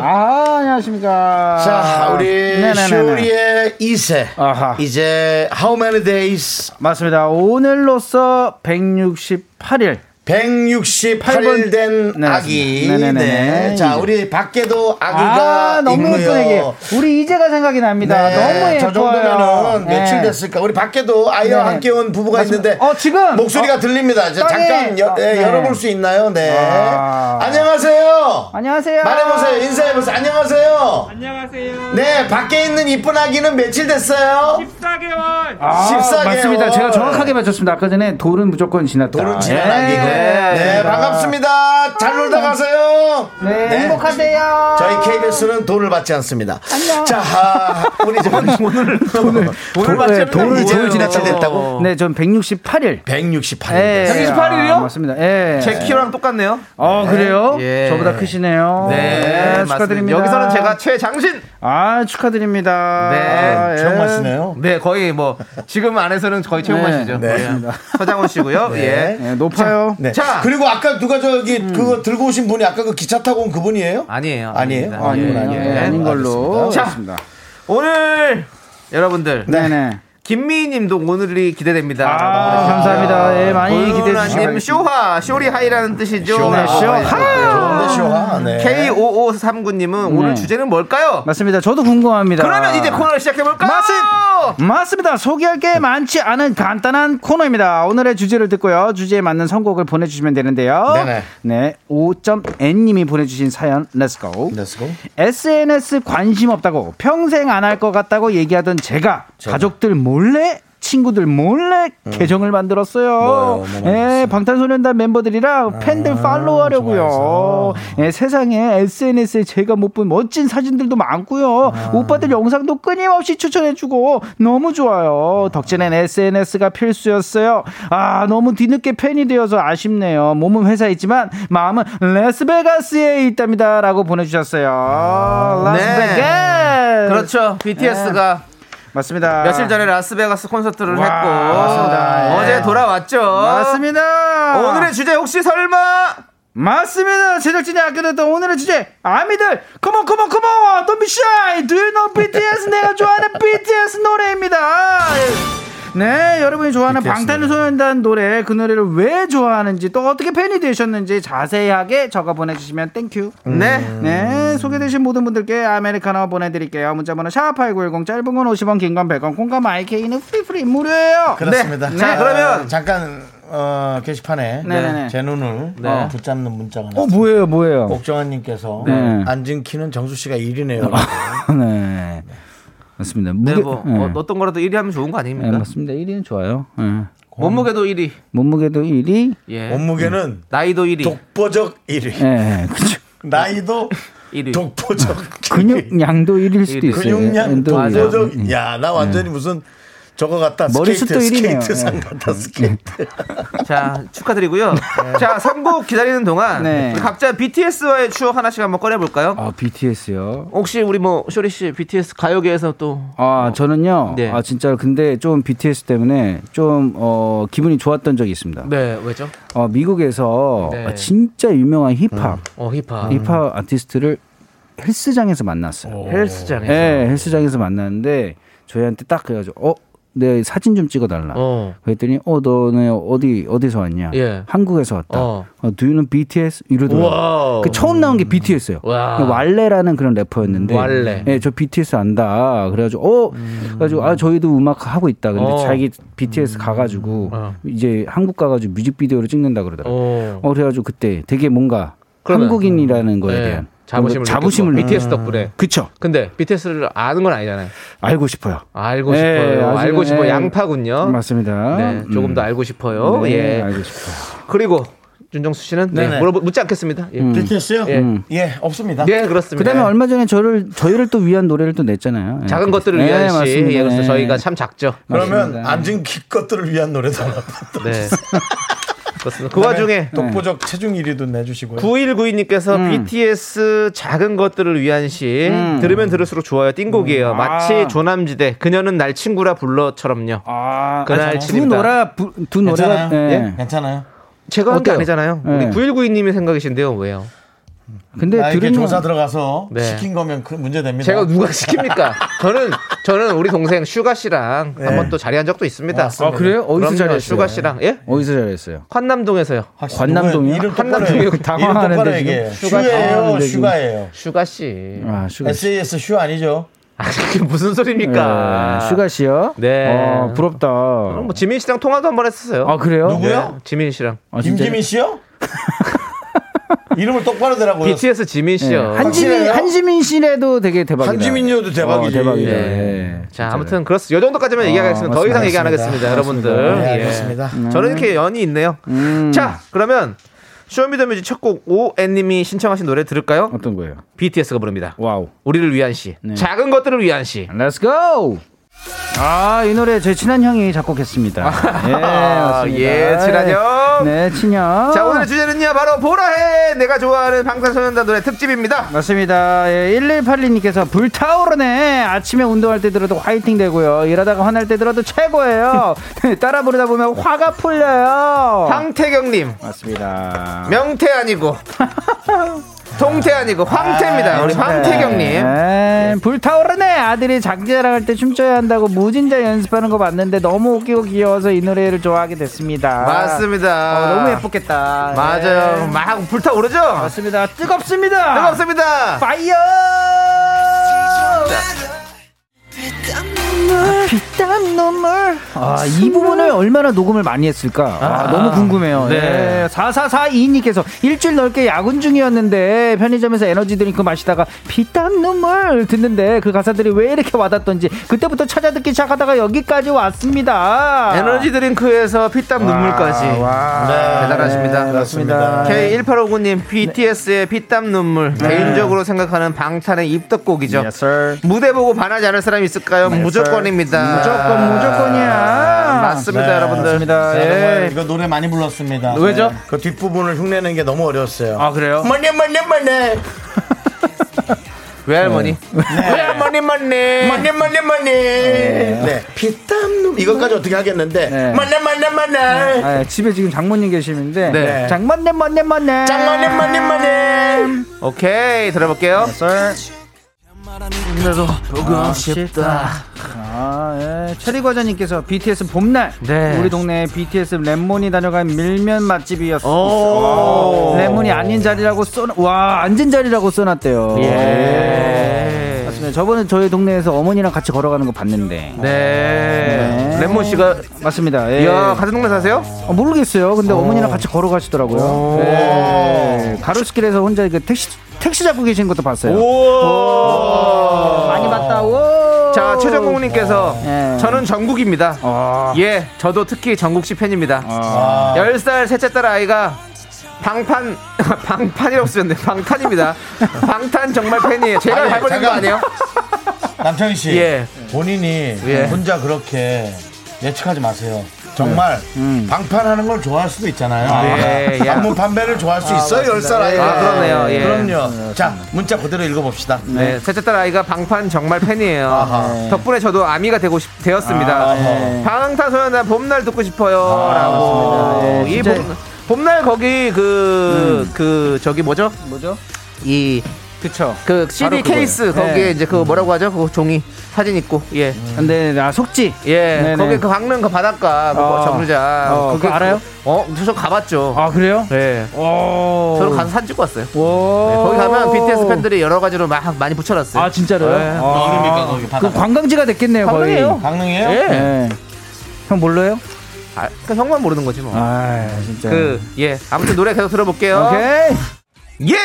Speaker 5: 아 안녕하십니까.
Speaker 1: 자 우리
Speaker 5: 네네네네.
Speaker 1: 쇼리의 2세.
Speaker 5: 아하.
Speaker 1: 이제 How many days?
Speaker 5: 맞습니다. 오늘로써 168일
Speaker 1: 168일 된
Speaker 6: 네,
Speaker 1: 아기.
Speaker 6: 네네네.
Speaker 1: 네. 자,
Speaker 6: 이제.
Speaker 1: 우리 밖에도 아기가
Speaker 6: 아, 너무
Speaker 1: 있고요.
Speaker 6: 예쁜 애기. 우리 이제가 생각이 납니다.
Speaker 1: 네,
Speaker 6: 너무 예뻐요.
Speaker 1: 저 정도면은
Speaker 6: 네.
Speaker 1: 며칠 됐을까? 우리 밖에도 아이와
Speaker 6: 네.
Speaker 1: 함께 온 부부가
Speaker 6: 맞습니다.
Speaker 1: 있는데
Speaker 6: 어, 지금!
Speaker 1: 목소리가
Speaker 6: 어,
Speaker 1: 들립니다. 이제! 잠깐 여,
Speaker 6: 어,
Speaker 1: 예,
Speaker 6: 네.
Speaker 1: 열어볼 수 있나요? 네.
Speaker 6: 아.
Speaker 1: 안녕하세요.
Speaker 6: 안녕하세요.
Speaker 1: 말해보세요. 인사해보세요. 안녕하세요. 안녕하세요. 네, 밖에 있는 이쁜 아기는 며칠 됐어요? 14개월.
Speaker 6: 아,
Speaker 1: 14개월.
Speaker 6: 맞습니다. 제가 정확하게 맞췄습니다. 아까 전에 돌은 무조건 지났다.
Speaker 1: 돌은 지난
Speaker 6: 예.
Speaker 1: 아기고. 네, 반갑습니다. 잘 놀다 가세요.
Speaker 6: 네, 행복하세요.
Speaker 1: 저희 KBS는 돈을 받지 않습니다. 자, 아, 우리 저 오늘 돈을
Speaker 2: 돈을 받지 않는
Speaker 1: 돈을
Speaker 2: 게
Speaker 1: 돈을? 지나쳐 됐다고.
Speaker 6: 네, 전 168일.
Speaker 1: 168일.
Speaker 6: 예.
Speaker 2: 168일 이요?
Speaker 6: 아, 맞습니다. 예.
Speaker 2: 제 키랑 똑같네요.
Speaker 6: 어, 그래요?
Speaker 2: 예.
Speaker 6: 저보다 크시네요.
Speaker 2: 네,
Speaker 6: 축하드립니다.
Speaker 2: 맞습니다. 여기서는 제가 최장신.
Speaker 6: 아, 축하드립니다.
Speaker 2: 네,
Speaker 6: 아, 예.
Speaker 1: 최영만 씨네요.
Speaker 2: 네, 거의 뭐 지금 안에서는 거의 최홍만
Speaker 6: 네,
Speaker 2: 씨죠.
Speaker 1: 네.
Speaker 2: 네. 서장훈 씨고요. 예.
Speaker 6: 예, 높아요.
Speaker 1: 네.
Speaker 2: 자.
Speaker 1: 그리고 아까 누가 저기 그거 들고 오신 분이 아까 그 기차 타고 온 그분이에요?
Speaker 2: 아니에요.
Speaker 1: 아니에요?
Speaker 2: 아닙니다.
Speaker 1: 아, 아니구나,
Speaker 2: 예. 예.
Speaker 6: 네, 아닌 걸로.
Speaker 2: 자.
Speaker 6: 알겠습니다.
Speaker 2: 오늘 여러분들
Speaker 6: 네, 네.
Speaker 2: 김미희님도 오늘이 기대됩니다.
Speaker 6: 아, 감사합니다. 예, 많이 기대해
Speaker 2: 님
Speaker 6: 주시고.
Speaker 2: 쇼하 쇼리 하이라는 뜻이죠.
Speaker 1: 쇼하. 좋은데 쇼하. 네.
Speaker 2: K5539님은 오늘
Speaker 6: 네.
Speaker 2: 주제는 뭘까요?
Speaker 6: 맞습니다. 저도 궁금합니다.
Speaker 2: 그러면 이제 코너를 시작해 볼까요?
Speaker 6: 맞습- 맞습니다. 소개할 게 많지 않은 간단한 코너입니다. 오늘의 주제를 듣고요. 주제에 맞는 선곡을 보내주시면 되는데요.
Speaker 1: 네네.
Speaker 6: 네, 5.n님이 보내주신 사연, let's
Speaker 1: go. Let's go.
Speaker 6: SNS 관심 없다고 평생 안 할 것 같다고 얘기하던 제가 가족들 몰래 친구들 몰래 계정을 만들었어요.
Speaker 1: 음.
Speaker 6: 예,
Speaker 1: 만들었어요? 아,
Speaker 6: 방탄소년단 멤버들이랑 팬들 팔로우하려고요. 예, 세상에 SNS에 제가 못 본 멋진 사진들도 많고요.
Speaker 1: 아.
Speaker 6: 오빠들 영상도 끊임없이 추천해주고 너무 좋아요. 덕질엔 SNS가 필수였어요. 아 너무 뒤늦게 팬이 되어서 아쉽네요. 몸은 회사에 있지만 마음은 레스베가스에 있답니다라고 보내주셨어요.
Speaker 2: 네.
Speaker 6: 라스베가스.
Speaker 2: 그렇죠. BTS가
Speaker 6: 맞습니다.
Speaker 2: 며칠 전에 라스베가스 콘서트를
Speaker 6: 와,
Speaker 2: 했고
Speaker 6: 맞습니다. 예.
Speaker 2: 어제 돌아왔죠.
Speaker 6: 맞습니다.
Speaker 2: 오늘의 주제 혹시 설마
Speaker 6: 맞습니다. 제작진이 아껴뒀던 오늘의 주제 아미들 come on come on come on Don't be shy Do you know BTS 내가 좋아하는 BTS 노래입니다 네 여러분이 좋아하는 방탄소년단 노래 그 노래를 왜 좋아하는지 또 어떻게 팬이 되셨는지 자세하게 적어 보내주시면 thank you
Speaker 2: 네.
Speaker 6: 네 소개되신 모든 분들께 아메리카노 보내드릴게요 문자번호 샵8910 짧은 건 50원 긴 건 100원 콩감 IK는 free free 무료예요
Speaker 1: 그렇습니다.
Speaker 2: 네. 자, 그러면-
Speaker 1: 잠깐 어, 게시판에
Speaker 6: 네네네.
Speaker 1: 제 눈을
Speaker 2: 네.
Speaker 1: 어, 붙잡는 문자가
Speaker 6: 어
Speaker 1: 나왔습니다.
Speaker 6: 뭐예요 뭐예요
Speaker 1: 옥정환님께서
Speaker 6: 네.
Speaker 1: 앉은 키는 정수 씨가 1이네요.
Speaker 6: 네 맞습니다
Speaker 2: 네,
Speaker 6: 무게-
Speaker 2: 뭐
Speaker 6: 네.
Speaker 2: 어, 어떤 거라도 1위 하면 좋은 거
Speaker 6: 네,
Speaker 2: 아닙니까?
Speaker 6: 맞습니다. 1위는 좋아요. 네.
Speaker 2: 몸무게도 1위.
Speaker 6: 몸무게도 1위.
Speaker 2: 예.
Speaker 1: 몸무게는
Speaker 2: 나이도 1위.
Speaker 1: 독보적 1위.
Speaker 6: 예, 네, 그렇죠.
Speaker 1: 나이도
Speaker 2: 1위.
Speaker 1: 독보적
Speaker 6: 근육량도 1위일 수도
Speaker 2: 일 위.
Speaker 6: 있어요.
Speaker 1: 근육량
Speaker 6: 예, 또
Speaker 1: 독보적. 야, 나 완전히 무슨 저거 같다.
Speaker 6: 머리숱도
Speaker 1: 스케이트,
Speaker 6: 1위네요.
Speaker 1: 스케이트상 같다. 스케이트.
Speaker 2: 자, 축하드리고요. 자, 선곡 기다리는 동안
Speaker 6: 네.
Speaker 2: 각자 BTS와의 추억 하나씩 한번 꺼내 볼까요?
Speaker 6: 아, BTS요.
Speaker 2: 혹시 우리 뭐 쇼리 씨 BTS 가요계에서 또
Speaker 6: 아, 저는요.
Speaker 2: 네.
Speaker 6: 아, 진짜 근데 좀 BTS 때문에 좀 어, 기분이 좋았던 적이 있습니다.
Speaker 2: 네, 왜죠?
Speaker 6: 어, 미국에서
Speaker 2: 네.
Speaker 6: 아, 진짜 유명한 힙합
Speaker 2: 어, 힙합.
Speaker 6: 힙합 아티스트를 헬스장에서 만났어요.
Speaker 2: 헬스장에서.
Speaker 6: 네, 헬스장에서 만났는데 저희한테 딱 그래가지고 어, 내 사진 좀 찍어달라.
Speaker 2: 어.
Speaker 6: 그랬더니 어 너네 어디 어디서 왔냐?
Speaker 2: 예.
Speaker 6: 한국에서 왔다.
Speaker 2: 어.
Speaker 6: 어. Do you know BTS? 이러더라고. 그 처음 나온 게 BTS예요.
Speaker 2: 와.
Speaker 6: 왈레라는 그런 래퍼였는데.
Speaker 2: 왈레.
Speaker 6: 예, 저 BTS 안다. 그래가지고 어, 그래가지고 아 저희도 음악 하고 있다. 근데
Speaker 2: 어.
Speaker 6: 자기 BTS 가가지고
Speaker 2: 어.
Speaker 6: 이제 한국 가가지고 뮤직비디오를 찍는다 그러더라고. 요
Speaker 2: 어.
Speaker 6: 어 그래가지고 그때 되게 뭔가
Speaker 2: 그러면,
Speaker 6: 한국인이라는 거에
Speaker 2: 네.
Speaker 6: 대한
Speaker 2: 자부심을
Speaker 6: 자부심을.
Speaker 2: 느꼈- BTS 덕분에.
Speaker 6: 그쵸.
Speaker 2: 근데 BTS를 아는 건 아니잖아요.
Speaker 6: 알고 싶어요.
Speaker 2: 알고
Speaker 6: 네,
Speaker 2: 싶어요.
Speaker 6: 아직은,
Speaker 2: 알고 싶어
Speaker 6: 네.
Speaker 2: 양파군요.
Speaker 6: 맞습니다.
Speaker 2: 네, 조금
Speaker 6: 음.
Speaker 2: 더 알고 싶어요.
Speaker 6: 네,
Speaker 2: 예.
Speaker 6: 알고 싶어요.
Speaker 2: 그리고 윤정수 씨는 네,
Speaker 1: 네네.
Speaker 2: 물어 묻지 않겠습니다. 예.
Speaker 1: BTS요?
Speaker 2: 예.
Speaker 1: 예, 없습니다.
Speaker 2: 네, 그렇습니다.
Speaker 6: 그다음에 얼마 전에 저를 저희를 또 위한 노래를 또 냈잖아요. 예.
Speaker 2: 작은 것들을
Speaker 6: 네,
Speaker 2: 위한 시.
Speaker 6: 맞습니다.
Speaker 2: 예, 그래서
Speaker 6: 네.
Speaker 2: 저희가 참 작죠.
Speaker 1: 그러면
Speaker 6: 맞습니다.
Speaker 1: 앉은 키 것들을 위한 노래도 하나.
Speaker 2: 네. 그렇습니다. 그 와중에
Speaker 1: 독보적 체중 1위도 내주시고요.
Speaker 2: 9192님께서
Speaker 6: 음.
Speaker 2: BTS 작은 것들을 위한 시 들으면 들을수록 좋아요. 띵곡이에요. 마치
Speaker 6: 아.
Speaker 2: 조남지대 그녀는 날 친구라 불러처럼요.
Speaker 6: 아,
Speaker 2: 그날
Speaker 6: 두. 노래 부- 두 노래가
Speaker 1: 괜찮아요?
Speaker 6: 예.
Speaker 1: 괜찮아요.
Speaker 2: 제가 한 게? 아니잖아요.
Speaker 6: 네.
Speaker 2: 우리 9192님의 생각이신데요. 왜요?
Speaker 6: 근데
Speaker 1: 나 이렇게
Speaker 6: 들으면
Speaker 1: 조사 들어가서
Speaker 2: 네.
Speaker 1: 시킨 거면 그 문제 됩니다.
Speaker 2: 제가 누가 시킵니까? 저는 저는 우리 동생 슈가 씨랑 한번 또 자리한 적도 있습니다.
Speaker 1: 맞습니다.
Speaker 6: 아, 그래요? 어디서
Speaker 2: 그럼요,
Speaker 6: 잘했어요?
Speaker 2: 슈가 씨랑 예?
Speaker 6: 어디서. 관남동이요?
Speaker 1: 이름 똑바로
Speaker 2: 한남동이요.
Speaker 1: 해. 이름
Speaker 6: 당황하는데. 슈가
Speaker 1: 슈예요,
Speaker 6: 당황하는데 지금.
Speaker 1: 슈가예요.
Speaker 2: 슈가 씨.
Speaker 6: 아, 슈가 씨.
Speaker 1: S.E.S. 슈 아니죠?
Speaker 2: 아, 그게 무슨 소리입니까?
Speaker 6: 네, 슈가 씨요?
Speaker 2: 네.
Speaker 6: 어, 부럽다.
Speaker 2: 그럼 뭐 지민 씨랑 통화도 한 번 했었어요.
Speaker 6: 아, 그래요?
Speaker 1: 누구요?
Speaker 2: 네, 지민 씨랑.
Speaker 6: 아?
Speaker 1: 김지민 씨요? 이름을 똑바로 대라고요.
Speaker 2: BTS 지민
Speaker 6: 네.
Speaker 2: 씨요.
Speaker 6: 한지민,
Speaker 1: 확실해요?
Speaker 6: 한지민 씨라도 되게 대박이다.
Speaker 1: 한지민이어도 대박이지.
Speaker 6: 어, 대박이다.
Speaker 2: 네.
Speaker 6: 네.
Speaker 2: 자, 아무튼 그렇습니다. 요 정도까지만 얘기하겠습니다. 더 이상
Speaker 6: 맞습니다.
Speaker 2: 얘기 안 하겠습니다, 여러분들.
Speaker 1: 네,
Speaker 2: 예.
Speaker 1: 그렇습니다.
Speaker 2: 저는 이렇게 연이 있네요.
Speaker 6: 음.
Speaker 2: 자, 그러면 쇼미더뮤직 첫 곡 오앤님이 신청하신 노래 들을까요?
Speaker 6: 어떤 거예요?
Speaker 2: BTS가 부릅니다.
Speaker 6: Wow.
Speaker 2: 우리를 위한 시. 작은 것들을 위한 시.
Speaker 6: Let's go! 아, 이 노래 제 친한 형이 작곡했습니다. 예, 맞습니다.
Speaker 2: 예, 친한 형.
Speaker 6: 네, 친형.
Speaker 2: 자, 오늘의 주제는요, 바로 보라해! 내가 좋아하는 방탄소년단 노래 특집입니다.
Speaker 6: 맞습니다. 예, 1182님께서 불타오르네. 아침에 운동할 때 들어도 화이팅 되고요. 일하다가 화날 때 들어도 최고예요. 네, 따라 부르다 보면 화가 풀려요.
Speaker 2: 황태경님,
Speaker 6: 맞습니다.
Speaker 2: 명태 아니고, 동태 아니고, 황태입니다. 우리 황태경님.
Speaker 6: 네, 불타오르네. 아들이 장기자랑할 때 춤춰야 한다고 무진장 연습하는 거 봤는데 너무 웃기고 귀여워서 이 노래를 좋아하게 됐습니다.
Speaker 2: 맞습니다.
Speaker 6: 어, 너무 예뻤겠다.
Speaker 2: 맞아요.
Speaker 6: 네.
Speaker 2: 막 불타오르죠?
Speaker 6: 맞습니다. 뜨겁습니다.
Speaker 2: 뜨겁습니다.
Speaker 6: 파이어! 피 땀 눈물. 아, 이 부분을 얼마나 녹음을 많이 했을까? 아, 너무 궁금해요.
Speaker 2: 네.
Speaker 6: 네. 4442님께서 일주일 넘게 야근 중이었는데 편의점에서 에너지 드링크 마시다가 피땀 눈물 듣는데 그 가사들이 왜 이렇게 와닿던지 그때부터 찾아 듣기 시작하다가 여기까지 왔습니다.
Speaker 2: 에너지 드링크에서 피땀 눈물까지.
Speaker 6: 와.
Speaker 1: 네,
Speaker 2: 대단하십니다.
Speaker 6: 네, 그렇습니다.
Speaker 2: K1859님, BTS의 피땀 눈물. 개인적으로 생각하는 방탄의 입덕곡이죠.
Speaker 6: Yes, sir.
Speaker 2: 무대 보고 반하지 않을 사람이 있을까요? 무조건입니다.
Speaker 6: 무조건 무조건이야.
Speaker 2: 맞습니다,
Speaker 1: 네,
Speaker 2: 여러분들.
Speaker 6: 맞습니다.
Speaker 1: 자,
Speaker 6: 예.
Speaker 1: 이거 노래 많이 불렀습니다.
Speaker 2: 왜죠?
Speaker 1: 그 뒷부분을 흉내내는 게 너무 어려웠어요.
Speaker 2: 아, 그래요?
Speaker 1: 뭐네 뭐네 뭐네
Speaker 2: 외할머니. 외할머니 맞네.
Speaker 1: 뭐네 뭐네 뭐네 네 피땀 눈 이것까지 어떻게 하겠는데
Speaker 6: 네.
Speaker 1: 뭐네 뭐네 뭐네
Speaker 6: 아, 집에 지금 장모님 계시는데
Speaker 2: 네.
Speaker 6: 장모님 뭐네
Speaker 1: 짱 뭐네 뭐네 뭐네
Speaker 2: 오케이, 들어볼게요.
Speaker 6: 보고 싶다. 아, 예. 체리 과자님께서 BTS 봄날
Speaker 2: 네.
Speaker 6: 우리 동네 BTS 랩몬이 다녀간 밀면 맛집이었어.
Speaker 2: 오.
Speaker 6: 랩몬이 아닌 자리라고 써, 와 앉은 자리라고 써놨대요.
Speaker 2: 예.
Speaker 6: 맞습니다. 저번에 저희 동네에서 어머니랑 같이 걸어가는 거 봤는데.
Speaker 2: 네. 레몬 씨가
Speaker 6: 맞습니다. 예.
Speaker 2: 야 같은 동네 사세요?
Speaker 6: 어, 모르겠어요. 근데 어머니랑 같이 걸어가시더라고요. 네. 가로수길에서 혼자 그 택시 택시 잡고 계시는 것도 봤어요. 많이 봤다. 오.
Speaker 2: 자 최정국님께서
Speaker 6: 예.
Speaker 2: 저는 정국입니다.
Speaker 6: 아.
Speaker 2: 예, 저도 특히 정국 씨 팬입니다.
Speaker 6: 아.
Speaker 2: 10살 셋째 딸 아이가 방판 방판이라고 쓰셨네. 방탄입니다. 방탄 정말 팬이에요. 제가
Speaker 1: 아니,
Speaker 2: 잘못한 거. 아니에요?
Speaker 1: 남창희 씨
Speaker 2: 예.
Speaker 1: 본인이
Speaker 2: 예.
Speaker 1: 혼자 그렇게 예측하지 마세요. 정말 방판하는 걸 좋아할 수도 있잖아요.
Speaker 2: 네, 야.
Speaker 1: 방문 판매를 좋아할 수 있어요, 열 살 아이가.
Speaker 2: 아, 그러네요, 예.
Speaker 1: 그럼요. 자, 문자 그대로 읽어봅시다.
Speaker 2: 네, 셋째 딸 아이가 방판 정말 팬이에요.
Speaker 1: 아하.
Speaker 2: 덕분에 저도 아미가 되고 싶, 되었습니다.
Speaker 1: 아하.
Speaker 2: 방탄소년단 봄날 듣고 싶어요. 라고.
Speaker 6: 맞습니다. 예,
Speaker 2: 이 봄, 봄날 거기 그, 그, 저기 뭐죠?
Speaker 6: 뭐죠?
Speaker 2: 이,
Speaker 6: 그쵸.
Speaker 2: 그 CD 케이스
Speaker 6: 그거예요.
Speaker 2: 거기에
Speaker 6: 네.
Speaker 2: 이제 그 뭐라고 하죠? 그 종이 사진 있고 예.
Speaker 6: 근데 나 속지.
Speaker 2: 예,
Speaker 6: 네네.
Speaker 2: 거기 그 강릉 그 바닷가 그
Speaker 6: 어.
Speaker 2: 정류장
Speaker 6: 어, 그거 알아요?
Speaker 2: 그- 어, 저 가봤죠.
Speaker 6: 아 그래요?
Speaker 2: 네.
Speaker 6: 오.
Speaker 2: 저는 가서 사진 찍고 왔어요.
Speaker 6: 오.
Speaker 2: 네, 거기 가면 BTS 팬들이 여러 가지로 막 많이 붙여놨어요.
Speaker 6: 아 진짜로요?
Speaker 2: 네.
Speaker 6: 아,
Speaker 1: 거기
Speaker 6: 그. 관광지가 됐겠네요 거의.
Speaker 2: 강릉이에요.
Speaker 1: 강릉이에요?
Speaker 2: 예.
Speaker 6: 네. 형 몰라요?
Speaker 2: 아, 그 형만 모르는 거지 뭐.
Speaker 6: 아 진짜.
Speaker 2: 그, 예. 아무튼 노래 계속 들어볼게요.
Speaker 6: 오케이.
Speaker 2: 예!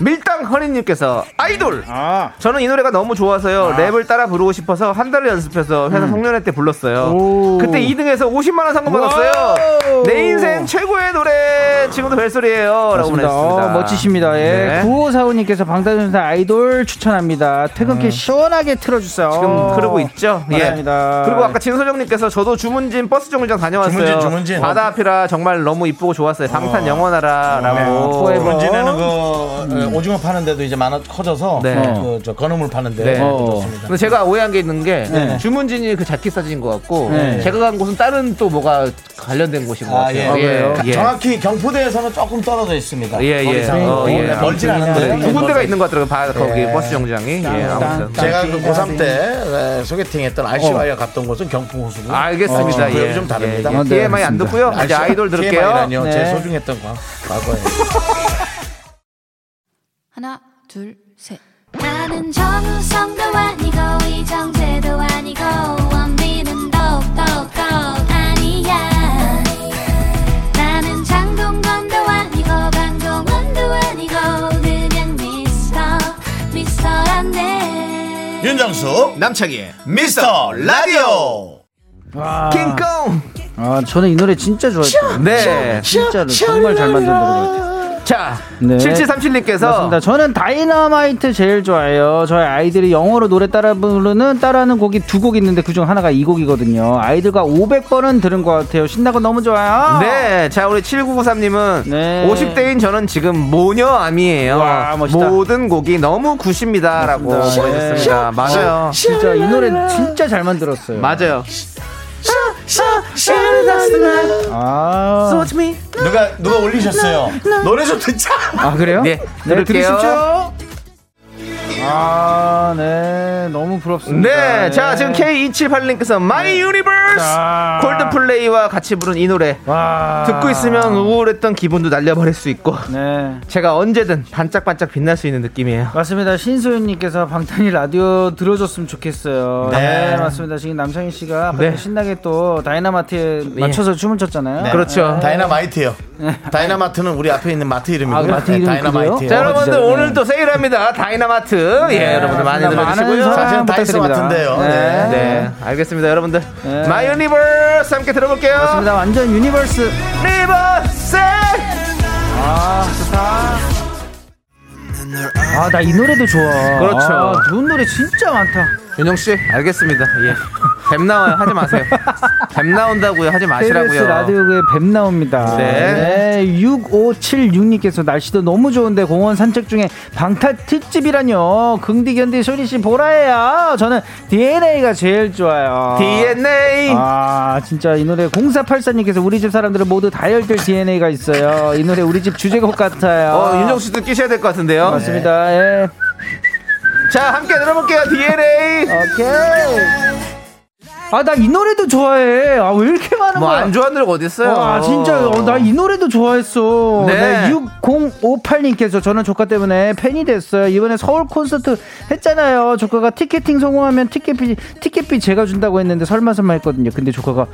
Speaker 2: 밀당 허니님께서 아이돌!
Speaker 6: 아.
Speaker 2: 저는 이 노래가 너무 좋아서요. 랩을 따라 부르고 싶어서 한 달을 연습해서 회사 송년회 때 불렀어요.
Speaker 6: 음. 오.
Speaker 2: 그때 2등에서 50만 원 상금 받았어요. 내 인생 최고의 노래! 지금도 벨소리예요 라고
Speaker 6: 맞습니다.
Speaker 2: 보냈습니다.
Speaker 6: 어, 멋지십니다. 예.
Speaker 2: 네.
Speaker 6: 9545님께서 방탄소년단 아이돌 추천합니다. 퇴근길 시원하게 틀어주세요.
Speaker 2: 지금 흐르고 있죠? 예.
Speaker 6: 맞습니다.
Speaker 2: 그리고 아까 진소정님께서 저도 주문진 버스 정류장 다녀왔어요.
Speaker 1: 주문진, 주문진.
Speaker 2: 바다 앞이라 정말 너무 이쁘고 좋았어요. 방탄 영원하라 라고.
Speaker 6: 네.
Speaker 1: 브런진에는 그 어, 오징어 파는데도 이제 많아 커져서
Speaker 2: 네.
Speaker 1: 그, 저 건어물 파는데
Speaker 2: 네.
Speaker 1: 좋습니다.
Speaker 2: 근데 제가 오해한 게 있는 게
Speaker 1: 네.
Speaker 2: 주문진이 그 자켓 사진인 것 같고
Speaker 1: 네.
Speaker 2: 제가 간 곳은 다른 또 뭐가 관련된 곳인 것
Speaker 1: 아,
Speaker 2: 같아요.
Speaker 1: 예.
Speaker 2: 예.
Speaker 1: 정확히 경포대에서는 조금 떨어져 있습니다.
Speaker 2: 예, 예. 어, 예.
Speaker 1: 네, 멀진 않은데
Speaker 2: 두 군데가 있는 것 같더라고요. 바- 거기
Speaker 1: 예.
Speaker 2: 버스 정장이. 예, 아무튼.
Speaker 1: 제가 그 고3 때 에, 소개팅했던 RC와이가 갔던 곳은 경풍호수고
Speaker 2: 어. 알겠습니다.
Speaker 1: 어,
Speaker 2: 예.
Speaker 1: 좀 다릅니다.
Speaker 2: 예, 예. TMI 안 듣고요. 이제 아이돌 들을게요.
Speaker 1: TMI라뇨. 제
Speaker 2: 네.
Speaker 1: 소중했던 과, 과거에.
Speaker 3: 하나, 둘, 셋. 나는 정우성도 아니고 이정재도 아니고 원빈은 더욱더 아니야 나는 장동건도 아니고 강동원도 아니고 그냥 미스터 미스터란데
Speaker 1: 윤정수
Speaker 2: 남창희의
Speaker 1: 미스터 라디오
Speaker 2: 킹콩
Speaker 6: 아, 저는 이 노래 진짜 좋아했어요.
Speaker 2: 네.
Speaker 6: 진짜로 정말 잘 만든 노래 같아요.
Speaker 2: 자,
Speaker 6: 네.
Speaker 2: 7737님께서
Speaker 6: 맞습니다. 저는 다이너마이트 제일 좋아해요. 저희 아이들이 영어로 노래 따라 부르는 따라하는 곡이 두 곡 있는데 그중 하나가 이 곡이거든요. 아이들과 500번은 들은 것 같아요. 신나고 너무 좋아요.
Speaker 2: 네, 자 우리 7993님은
Speaker 6: 네.
Speaker 2: 50대인 저는 지금 모녀 아미예요.
Speaker 6: 와, 멋있다.
Speaker 2: 모든 곡이 너무 good입니다라고. 보내셨습니다.
Speaker 6: 네.
Speaker 2: 맞아요.
Speaker 6: 진짜 이 노래 진짜 잘 만들었어요.
Speaker 2: 맞아요.
Speaker 6: 아,
Speaker 1: 누가 누가 올리셨어요? 노래 좀 듣자.
Speaker 6: 아 그래요?
Speaker 2: 네,
Speaker 6: 네,
Speaker 2: 들을게요.
Speaker 6: 아, 네, 너무 부럽습니다.
Speaker 2: 네, 자 지금 K278님께서 My Universe
Speaker 6: 자.
Speaker 2: 콜드플레이와 같이 부른 이 노래
Speaker 6: 와.
Speaker 2: 듣고 있으면 우울했던 기분도 날려버릴 수 있고
Speaker 6: 네.
Speaker 2: 제가 언제든 반짝반짝 빛날 수 있는 느낌이에요.
Speaker 6: 맞습니다. 신소윤님께서 방탄이 라디오 들어줬으면 좋겠어요.
Speaker 1: 네.
Speaker 6: 네, 맞습니다. 지금 남창희 씨가
Speaker 2: 네.
Speaker 6: 신나게 또 다이나마트에 맞춰서 춤을 췄잖아요.
Speaker 1: 네.
Speaker 2: 그렇죠.
Speaker 1: 다이나마이트요. 다이나마트는 우리 앞에 있는 마트 이름이고요.
Speaker 6: 아, 마트
Speaker 1: 네,
Speaker 6: 이름이
Speaker 1: 다이나마이트요.
Speaker 6: 그래요?
Speaker 2: 자
Speaker 6: 어,
Speaker 2: 여러분들
Speaker 6: 진짜요?
Speaker 2: 오늘
Speaker 6: 네.
Speaker 2: 또 세일합니다. 다이나마트. 예, 여러분들 많이. 들어주시고요.
Speaker 1: 사실은
Speaker 6: 부탁드립니다.
Speaker 1: 마트인데요.
Speaker 6: 네.
Speaker 1: 네.
Speaker 2: 네, 알겠습니다, 여러분들.
Speaker 6: 네.
Speaker 2: My Universe 함께 들어볼게요.
Speaker 6: 맞습니다. 완전
Speaker 2: Universe. Reverse.
Speaker 6: 아, 좋다. 아, 나 이 노래도 좋아.
Speaker 2: 그렇죠.
Speaker 6: 아, 좋은 노래 진짜 많다.
Speaker 2: 윤영 씨, 알겠습니다. 예. 뱀 나와요. 하지 마세요. 뱀 나온다고요. 하지
Speaker 6: KBS
Speaker 2: 마시라고요.
Speaker 6: 라디오에 뱀 나옵니다.
Speaker 2: 네.
Speaker 6: 네. 6576님께서 날씨도 너무 좋은데 공원 산책 중에 방탈 특집이라뇨. 긍디 견디 소리 씨 보라예요. 저는 DNA가 제일 좋아요.
Speaker 2: DNA.
Speaker 6: 아 진짜 이 노래 0484님께서 우리 집 사람들은 모두 다이얼들 DNA가 있어요. 이 노래 우리 집 주제곡 같아요.
Speaker 2: 어, 윤정 씨도 끼셔야 될 것 같은데요.
Speaker 6: 맞습니다. 예.
Speaker 2: 자, 함께 들어볼게요. DNA.
Speaker 6: 오케이. 아 나 이 노래도 좋아해. 아 왜 이렇게 많은
Speaker 2: 뭐
Speaker 6: 거야?
Speaker 2: 안 좋아하는 노래가 어디 있어요?
Speaker 6: 와 진짜 나이 노래도 좋아했어.
Speaker 2: 네.
Speaker 6: 네. 6058님께서 저는 조카 때문에 팬이 됐어요. 이번에 서울 콘서트 했잖아요. 조카가 티켓팅 성공하면 티켓비 티켓비 제가 준다고 했는데 설마 설마 했거든요. 근데 조카가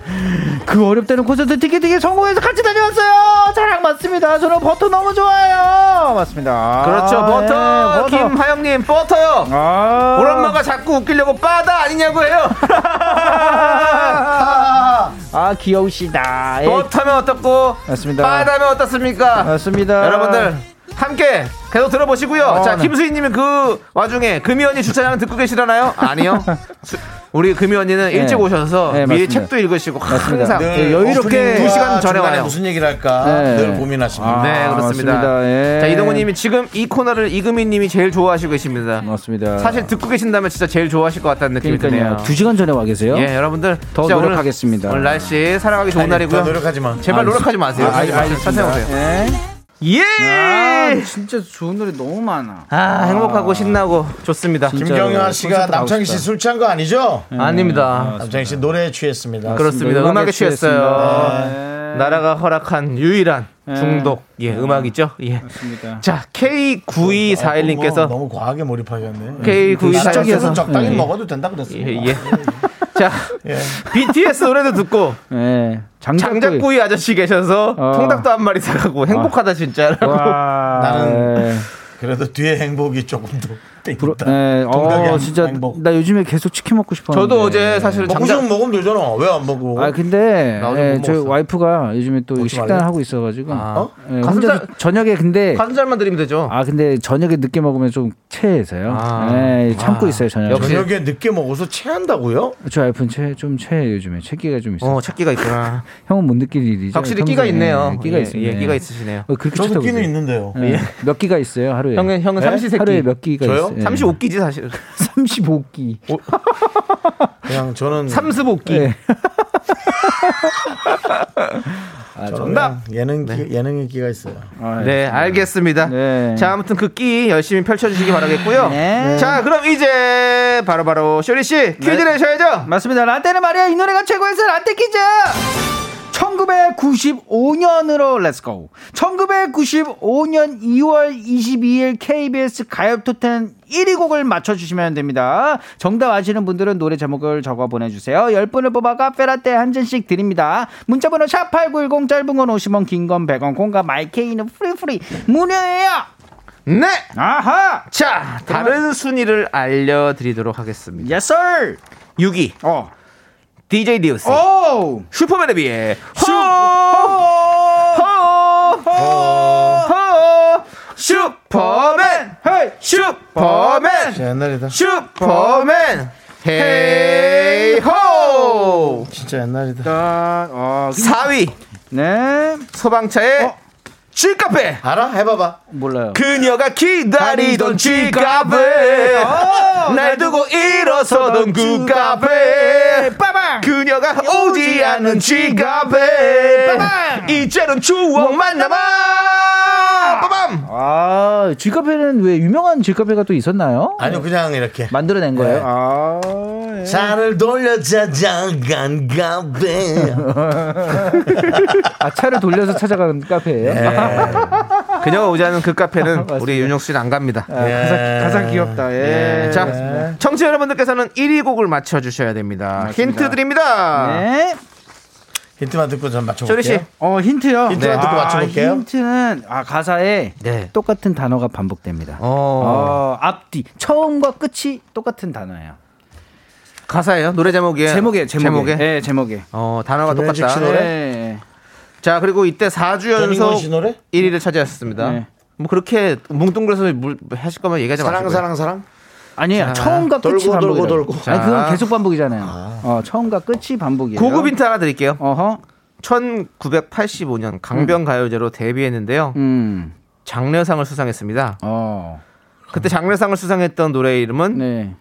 Speaker 6: 그 어렵다는 콘서트 티켓팅에 성공해서 같이 다녀왔어요. 자랑 맞습니다. 저는 버터 너무 좋아해요. 맞습니다.
Speaker 2: 그렇죠.
Speaker 6: 아,
Speaker 2: 버터.
Speaker 6: 네,
Speaker 2: 김하영님, 버터요.
Speaker 6: 아.
Speaker 2: 우리 엄마가 자꾸 웃기려고 빠다 아니냐고 해요.
Speaker 6: 아 귀여우시다. 에이,
Speaker 2: 버터면 어떻고,
Speaker 6: 맞습니다.
Speaker 2: 빠다면 어떻습니까?
Speaker 6: 맞습니다.
Speaker 2: 여러분들 함께 계속 들어보시고요.
Speaker 6: 어,
Speaker 2: 자,
Speaker 6: 네.
Speaker 2: 김수희님이 그 와중에 금이 언니 주차장 듣고 계시려나요? 아니요. 수- 우리 금이 언니는 일찍 오셔서
Speaker 6: 네,
Speaker 2: 미리. 책도 읽으시고
Speaker 6: 맞습니다.
Speaker 2: 항상
Speaker 6: 네, 여유롭게
Speaker 2: 두 시간 전에 와요.
Speaker 1: 무슨 얘기를 할까
Speaker 6: 네.
Speaker 1: 늘 고민하십니다.
Speaker 2: 네, 그렇습니다.
Speaker 6: 맞습니다. 예.
Speaker 2: 자, 이동우님이 지금 이 코너를 이금희님이 제일 좋아하시고 계십니다.
Speaker 6: 맞습니다.
Speaker 2: 사실 듣고 계신다면 진짜 제일 좋아하실 것 같다는 느낌이
Speaker 6: 그러니까요.
Speaker 2: 드네요.
Speaker 6: 두 시간 전에 와 계세요?
Speaker 2: 예, 여러분들
Speaker 6: 더
Speaker 2: 진짜 오늘-
Speaker 6: 노력하겠습니다.
Speaker 2: 오늘 날씨 살아가기 좋은
Speaker 1: 아니,
Speaker 2: 날이고요.
Speaker 1: 더 노력하지 마.
Speaker 2: 제발
Speaker 6: 아,
Speaker 2: 노력하지 마세요.
Speaker 6: 아, 알- 알겠습니다.
Speaker 2: 사세요.
Speaker 6: 예.
Speaker 2: 예!
Speaker 6: 아, 진짜 좋은 노래 너무 많아.
Speaker 2: 아, 행복하고 신나고 좋습니다.
Speaker 1: 김경현 씨가 남창희 씨. 술 취한 거 아니죠?
Speaker 2: 아닙니다.
Speaker 1: 남창희 씨 노래에 취했습니다.
Speaker 2: 그렇습니다. 음악에 취했어요.
Speaker 6: 네.
Speaker 2: 나라가 허락한 유일한
Speaker 6: 네.
Speaker 2: 중독 예 음악이죠. 예.
Speaker 6: 맞습니다.
Speaker 2: 자 K9241님께서
Speaker 1: 너무 과하게 몰입하겠네.
Speaker 2: K9241님께서
Speaker 1: 시작에서 적당히
Speaker 6: 네.
Speaker 1: 먹어도 된다 그랬어요.
Speaker 2: 예, 예. 자
Speaker 1: 예.
Speaker 2: BTS 노래도 듣고
Speaker 6: 예. 장작구이.
Speaker 2: 장작구이 아저씨 계셔서
Speaker 6: 어.
Speaker 2: 통닭도 한 마리 사가고 행복하다 진짜라고.
Speaker 6: 와.
Speaker 1: 나는
Speaker 6: 예.
Speaker 1: 그래도 뒤에 행복이 조금 더
Speaker 6: 부러. 네, 어,
Speaker 1: 행-
Speaker 6: 진짜
Speaker 1: 행복.
Speaker 6: 나 요즘에 계속 치킨 먹고 싶었는데.
Speaker 2: 저도 어제 사실
Speaker 1: 먹고 싶으면 먹으면 되잖아. 왜 안 먹어?
Speaker 6: 아 근데 예,
Speaker 2: 못
Speaker 6: 저희. 와이프가 요즘에 또
Speaker 1: 먹지
Speaker 6: 식단
Speaker 1: 말래?
Speaker 6: 하고 있어가지고
Speaker 2: 아.
Speaker 6: 예,
Speaker 2: 가슴살-
Speaker 6: 혼자 저녁에 근데
Speaker 2: 가슴살만 드리면 되죠.
Speaker 6: 아 근데 저녁에 늦게 먹으면 좀 체해서요.
Speaker 2: 아.
Speaker 6: 예, 참고 있어요 저녁에.
Speaker 2: 역시.
Speaker 1: 저녁에 늦게 먹어서 체한다고요?
Speaker 6: 저 와이프는 체, 좀 체해 요즘에 체기가 좀 있어요.
Speaker 2: 어, 찾기가 있구나.
Speaker 6: 형은 못 느낄 일이죠.
Speaker 2: 확실히
Speaker 6: 평소에.
Speaker 2: 끼가 있네요.
Speaker 6: 예, 끼가
Speaker 2: 예,
Speaker 6: 있습니다.
Speaker 2: 예, 끼가 있으시네요.
Speaker 6: 어, 그렇게
Speaker 1: 저도 끼는. 있는데요.
Speaker 6: 예. 몇 끼가 있어요 하루에?
Speaker 2: 형은 형은
Speaker 1: 네?
Speaker 2: 삼시세끼.
Speaker 6: 하루에 몇 끼가
Speaker 1: 저요?
Speaker 6: 있어요? 예.
Speaker 2: 35끼지 사실.
Speaker 6: 35끼.
Speaker 1: 그냥 저는
Speaker 2: 삼스복끼.
Speaker 6: 예.
Speaker 1: 아, 정답 예능 기, 예능 인기가 있어요.
Speaker 6: 아,
Speaker 2: 네, 알겠습니다.
Speaker 6: 네.
Speaker 2: 자, 아무튼 그 끼 열심히 펼쳐 주시기 바라겠고요.
Speaker 6: 네.
Speaker 2: 자, 그럼 이제 바로바로 쇼리 씨 퀴즈
Speaker 6: 네.
Speaker 2: 내셔야죠.
Speaker 6: 맞습니다. 라떼는 말이야 이 노래가 최고였어 라떼 퀴즈. 1995년으로 let's go. 1995년 2월 22일 KBS 가요톱텐 1위 곡을 맞춰주시면 됩니다. 정답 아시는 분들은 노래 제목을 적어 보내주세요. 10분을 뽑아 카페라떼 한 잔씩 드립니다. 문자번호 샵8910 짧은 건 50원 긴 건 100원 콩과 마이케이는 free free 무료예요.
Speaker 2: 네.
Speaker 6: 아하.
Speaker 2: 자, 다른 순위를 알려드리도록 하겠습니다.
Speaker 6: Yes sir.
Speaker 2: 6위
Speaker 6: 어.
Speaker 2: DJ DOC 오. 슈퍼맨의 비애.
Speaker 6: 슈-
Speaker 2: 슈퍼맨!
Speaker 6: Hey.
Speaker 2: 슈퍼맨!
Speaker 1: 진짜 옛날이다.
Speaker 2: 슈퍼맨! Hey ho!
Speaker 1: 진짜 옛날이다.
Speaker 6: 어,
Speaker 2: 4위.
Speaker 6: 네.
Speaker 2: 소방차의
Speaker 6: 어?
Speaker 2: 쥐카페
Speaker 1: 알아? 해봐봐.
Speaker 6: 몰라요.
Speaker 2: 그녀가 기다리던 쥐카페 날 두고 일어서던 그 카페
Speaker 6: 빠방.
Speaker 2: 그녀가 오지 않는 쥐카페 이제는 추억만 남아 빠밤
Speaker 6: 아, 쥐카페는 왜 유명한 쥐카페가 또 있었나요?
Speaker 1: 아니요 그냥 이렇게.
Speaker 6: 만들어낸 거예요.
Speaker 1: 네.
Speaker 6: 아, 예.
Speaker 1: 차를 돌려 자장간 카페.
Speaker 6: 아, 차를 돌려서 찾아가는 카페예요.
Speaker 2: 그녀가 오지 않는 그 카페는. 우리 윤혁 씨는 안 갑니다
Speaker 6: 아, 가사, 가사 귀엽다. 예.
Speaker 2: 예. 자, 청취자 여러분들께서는 1위 곡을 맞춰주셔야 됩니다.
Speaker 6: 맞습니다.
Speaker 2: 힌트 드립니다.
Speaker 6: 네.
Speaker 1: 힌트만 듣고 전 맞춰볼게요.
Speaker 2: 씨.
Speaker 6: 어, 힌트요.
Speaker 1: 힌트만 듣고 맞춰볼게요.
Speaker 6: 힌트는 아, 가사에
Speaker 2: 네.
Speaker 6: 똑같은 단어가 반복됩니다.
Speaker 2: 어,
Speaker 6: 어, 앞뒤 처음과 끝이 똑같은 단어예요.
Speaker 2: 가사예요? 노래 제목이에요?
Speaker 6: 제목에 제목에.
Speaker 2: 제목에?
Speaker 6: 네, 제목에.
Speaker 2: 어, 단어가 똑같다.
Speaker 1: 씨 노래?
Speaker 6: 네.
Speaker 2: 자, 그리고 이때 4주
Speaker 1: 전인권
Speaker 2: 연속
Speaker 1: 씨 노래?
Speaker 2: 1위를 차지하셨습니다.
Speaker 6: 네.
Speaker 2: 뭐 그렇게 뭉뚱그려서 물 하실 거면 얘기하지
Speaker 1: 사랑
Speaker 2: 마시고요.
Speaker 1: 사랑 사랑.
Speaker 6: 아니에요.
Speaker 2: 자,
Speaker 6: 처음과 끝이
Speaker 1: 돌고 돌고
Speaker 6: 반복이에요.
Speaker 1: 돌고.
Speaker 6: 아니
Speaker 2: 자.
Speaker 6: 그건 계속 반복이잖아요. 어, 처음과 끝이 반복이에요.
Speaker 2: 고급 힌트 하나 드릴게요.
Speaker 6: 어허.
Speaker 2: 1985년 강변 가요제로 데뷔했는데요.
Speaker 6: 음.
Speaker 2: 장려상을 수상했습니다.
Speaker 6: 어.
Speaker 2: 그때 장려상을 수상했던 노래 이름은
Speaker 6: 네.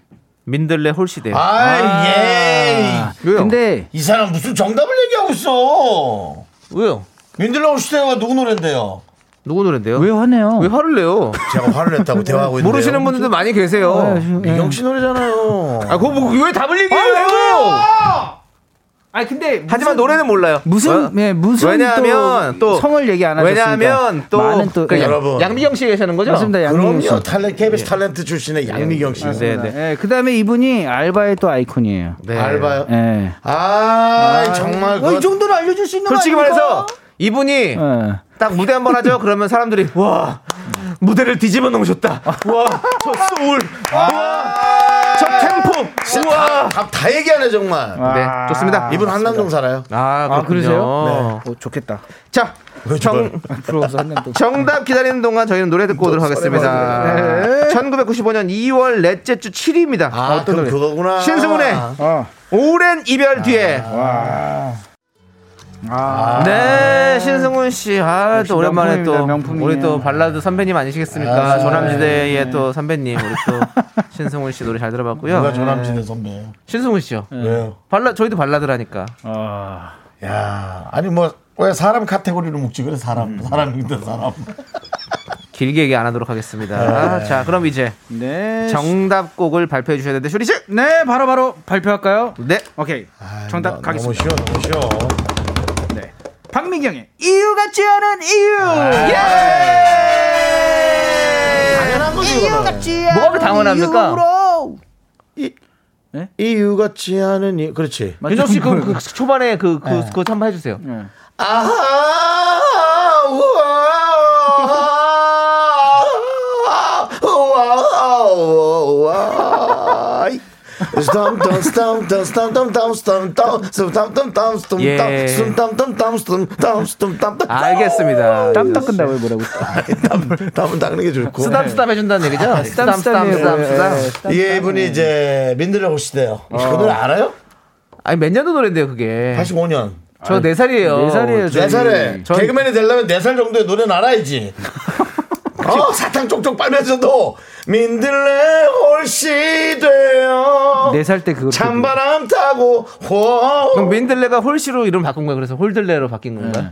Speaker 2: 민들레 홀시대.
Speaker 1: 아, 예.
Speaker 2: 왜요?
Speaker 6: 근데
Speaker 1: 이 사람 무슨 정답을 얘기하고 있어.
Speaker 2: 왜요?
Speaker 1: 민들레 시대가 누구 노래인데요?
Speaker 2: 누구 노래인데요?
Speaker 6: 왜 화내요?
Speaker 2: 왜 화를 내요?
Speaker 1: 제가 화를 냈다고 대화하고 있는데
Speaker 2: 모르시는 분들도 많이 계세요.
Speaker 1: 미경 씨 노래잖아요.
Speaker 2: 아, 그거 뭐, 왜 답을 얘기해요?
Speaker 6: 아니 근데
Speaker 2: 하지만 노래는 몰라요.
Speaker 6: 무슨
Speaker 2: 어?
Speaker 6: 네, 무슨
Speaker 2: 왜냐하면 또,
Speaker 6: 성을 얘기 안 하셨으니까
Speaker 2: 왜냐하면 또,
Speaker 6: 많은
Speaker 2: 또그
Speaker 6: 예.
Speaker 1: 여러분.
Speaker 2: 양미경 씨 계시는 거죠?
Speaker 6: 맞습니다. 양민경 씨.
Speaker 1: 그럼요. 탤런트 KBS 탤런트 출신의 양미경 씨.
Speaker 2: 네, 네.
Speaker 6: 예, 그다음에 이분이 알바의 또 아이콘이에요.
Speaker 2: 네.
Speaker 1: 알바요.
Speaker 6: 예.
Speaker 1: 아, 정말
Speaker 6: 어, 그이 정도는 알려줄 수 있는 거
Speaker 2: 솔직히? 말해서 이분이
Speaker 6: 예.
Speaker 2: 딱 무대 한 번 하죠. 그러면 사람들이 와 무대를 뒤집어 놓으셨다. 와저 소울, 와 저 템포, 우와.
Speaker 1: 다, 다 얘기하네 정말.
Speaker 2: 네, 좋습니다.
Speaker 1: 이분 한남동 살아요.
Speaker 2: 아,
Speaker 6: 아, 그러세요?
Speaker 2: 그러세요?
Speaker 6: 어, 좋겠다.
Speaker 2: 자,
Speaker 1: 왜
Speaker 2: 정. 정답 기다리는 동안 저희는 노래 듣고 오도록 하겠습니다. 1995년 2월 넷째 주 7위입니다.
Speaker 1: 아, 그럼 그거구나.
Speaker 2: 신승훈의
Speaker 6: 어.
Speaker 2: 오랜 이별 뒤에.
Speaker 6: 아.
Speaker 2: 네, 신승훈 씨. 아, 또 오랜만에 또
Speaker 6: 명품이에요.
Speaker 2: 우리 또 발라드 선배님 아니시겠습니까?
Speaker 1: 아,
Speaker 2: 조남지대의 또 선배님 우리 또 신승훈 씨 노래 잘 들어봤고요.
Speaker 1: 누가 조남지대 선배예요.
Speaker 2: 신승훈 씨요.
Speaker 1: 왜요?
Speaker 2: 발라 저희도 발라드라니까.
Speaker 6: 아.
Speaker 1: 야, 아니 뭐 왜 사람 카테고리로 묵지 그래 사람 사람 힘든 사람.
Speaker 2: 길게 얘기 안 하도록 하겠습니다. 자, 그럼 이제
Speaker 6: 네.
Speaker 2: 정답곡을 발표해 주셔야 되는데 쇼리 씨.
Speaker 6: 네, 바로 바로 발표할까요?
Speaker 2: 네.
Speaker 6: 오케이.
Speaker 1: 아,
Speaker 6: 정답
Speaker 1: 너-
Speaker 6: 가겠습니다.
Speaker 1: 너무 쉬워, 너무 쉬워.
Speaker 6: 네. 박미경의 이유 같지 않은 이유. 예!
Speaker 1: 당연한 거지 이거는.
Speaker 6: 같지
Speaker 2: 뭐가 그렇게 당연합니까?
Speaker 6: 이유로.
Speaker 1: 이유 같지 않은 이유. 그렇지.
Speaker 2: 윤정 씨 그, 그 초반에 그, 그, 그거 한번 해주세요.
Speaker 6: 네.
Speaker 1: 아하, 우와, 우와, 우와, 스톰톰 스톰톰 스톰톰 스톰톰 스톰톰 스톰톰
Speaker 2: 예.
Speaker 1: 스톰톰 스톰톰 스톰톰
Speaker 2: 알겠습니다.
Speaker 6: 땀 닦은다고 뭐라고.
Speaker 1: 땀 땀은 닦는 게 좋고
Speaker 2: 쓰담 쓰담 해준다는 얘기죠? 쓰담, 쓰담.
Speaker 6: 쓰담, 쓰담. 예,
Speaker 1: 이게 이분이 이제 민들레 호시대요 그 노래 알아요?
Speaker 2: 아니, 몇 년도 노래인데요, 그게.
Speaker 1: 85년
Speaker 2: 저 네살이에요
Speaker 6: 네 살이에요, 저-
Speaker 1: 네 살에
Speaker 2: 전-
Speaker 1: 개그맨이 되려면 네살 정도의 노래는 알아야지 어 사탕 쪽쪽 빨면서도 민들레 홀씨 돼요
Speaker 6: 네 살 때 그거.
Speaker 1: 찬바람 타고 호
Speaker 2: 그럼 민들레가 홀씨로 이름 바꾼 거야. 그래서 홀들레로 바뀐 건가?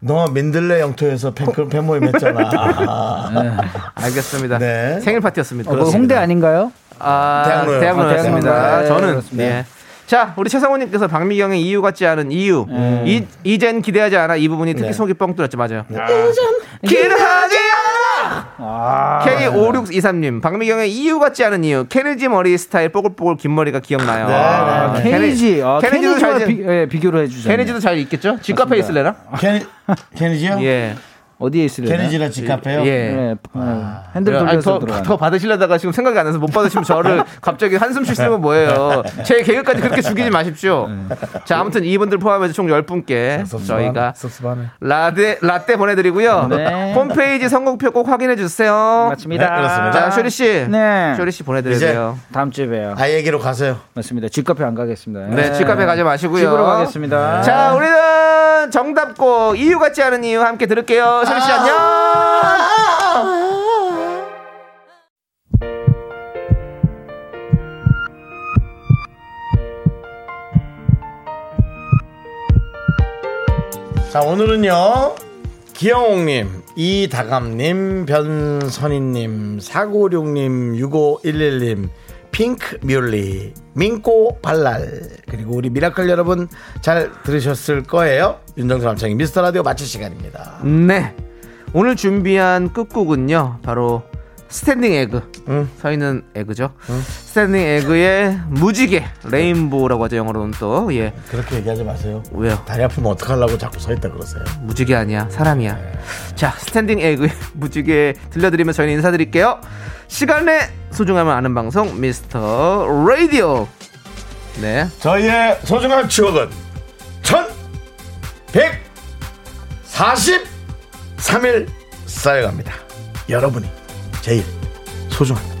Speaker 1: 너 민들레 영토에서 팬클 팬모임 했잖아
Speaker 2: 알겠습니다.
Speaker 1: 네.
Speaker 2: 생일 파티였습니다.
Speaker 6: 어, 뭐 홍대 아닌가요?
Speaker 2: 아,
Speaker 1: 대학로요.
Speaker 2: 대학로였습니다.
Speaker 6: 아, 대학로인가요?
Speaker 2: 저는
Speaker 6: 그렇습니다.
Speaker 2: 예. 자, 우리 최성우님께서 박미경의 이유 같지 않은 이유. 이, 이젠 기대하지 않아. 이 부분이 특히
Speaker 1: 네.
Speaker 2: 속이 뻥 뚫었죠. 맞아요. 기대하지 않 아! K5623님, 박미경의 이유 같지 않은 이유. 케네지 머리 스타일 뽀글뽀글 긴 머리가 기억나요. 아,
Speaker 1: 네, 네,
Speaker 6: 케니지. 아,
Speaker 2: 케네지도 잘,
Speaker 6: 비, 예, 비교를 해주죠.
Speaker 2: 케네지도 잘 있겠죠? 집카페 있을래나?
Speaker 1: 케니, 케니지요?
Speaker 2: 예.
Speaker 6: 어디에 있으려나?
Speaker 1: 케니지라 집카페요?
Speaker 2: 예.
Speaker 6: 예, 어, 핸들 돌려서
Speaker 2: 더,
Speaker 6: 들어가.
Speaker 2: 더 받으시려다가 지금 생각이 안 나서 못 받으시면 저를 갑자기 한숨 쉬시면 뭐예요. 제 개그까지 그렇게 죽이지 마십시오. 자, 아무튼 이분들 포함해서 총 10분께 저희가
Speaker 1: 섭섭하네
Speaker 2: 라떼, 라떼 보내 드리고요.
Speaker 6: 네.
Speaker 2: 홈페이지 선곡표 꼭 확인해 주세요.
Speaker 6: 맞습니다.
Speaker 1: 네, 그렇습니다.
Speaker 2: 자, 쇼리 씨.
Speaker 6: 네.
Speaker 2: 쇼리 씨 보내 드려야
Speaker 1: 이제
Speaker 2: 돼요.
Speaker 6: 다음 주에 봬요.
Speaker 1: 아 얘기로 가세요
Speaker 6: 맞습니다. 집카페 안 가겠습니다.
Speaker 2: 네, 집카페 가지 마시고요.
Speaker 6: 집으로 가겠습니다.
Speaker 2: 자, 우리는 정답고 이유 같지 않은 이유 함께 들을게요. 쇼리 씨 안녕!
Speaker 1: 자 오늘은요 기영옥님 이다감님 변선희님 4956님 6511님 핑크 뮬리 민꼬 발랄 그리고 우리 미라클 여러분 잘 들으셨을 거예요 윤정수 남창희 미스터 라디오 마칠 시간입니다
Speaker 2: 네. 오늘 준비한 끝곡은요. 바로 스탠딩 에그.
Speaker 1: 응.
Speaker 2: 서 있는 에그죠. 스탠딩 에그의 무지개. Rainbow라고 하죠. 영어로는 또. 예.
Speaker 1: 그렇게 얘기하지 마세요
Speaker 2: 왜요?
Speaker 1: 다리 아프면 어떡하려고 자꾸 서 있다 그러세요
Speaker 2: 무지개 아니야. 사람이야. 자, 스탠딩 에그의 무지개 들려드리면서 저희는 인사드릴게요. 시간의 소중함을 아는 방송 미스터 라디오. 네.
Speaker 1: 저희의 소중한 추억은 1143일 쌓여갑니다 여러분이 제일 소중합니다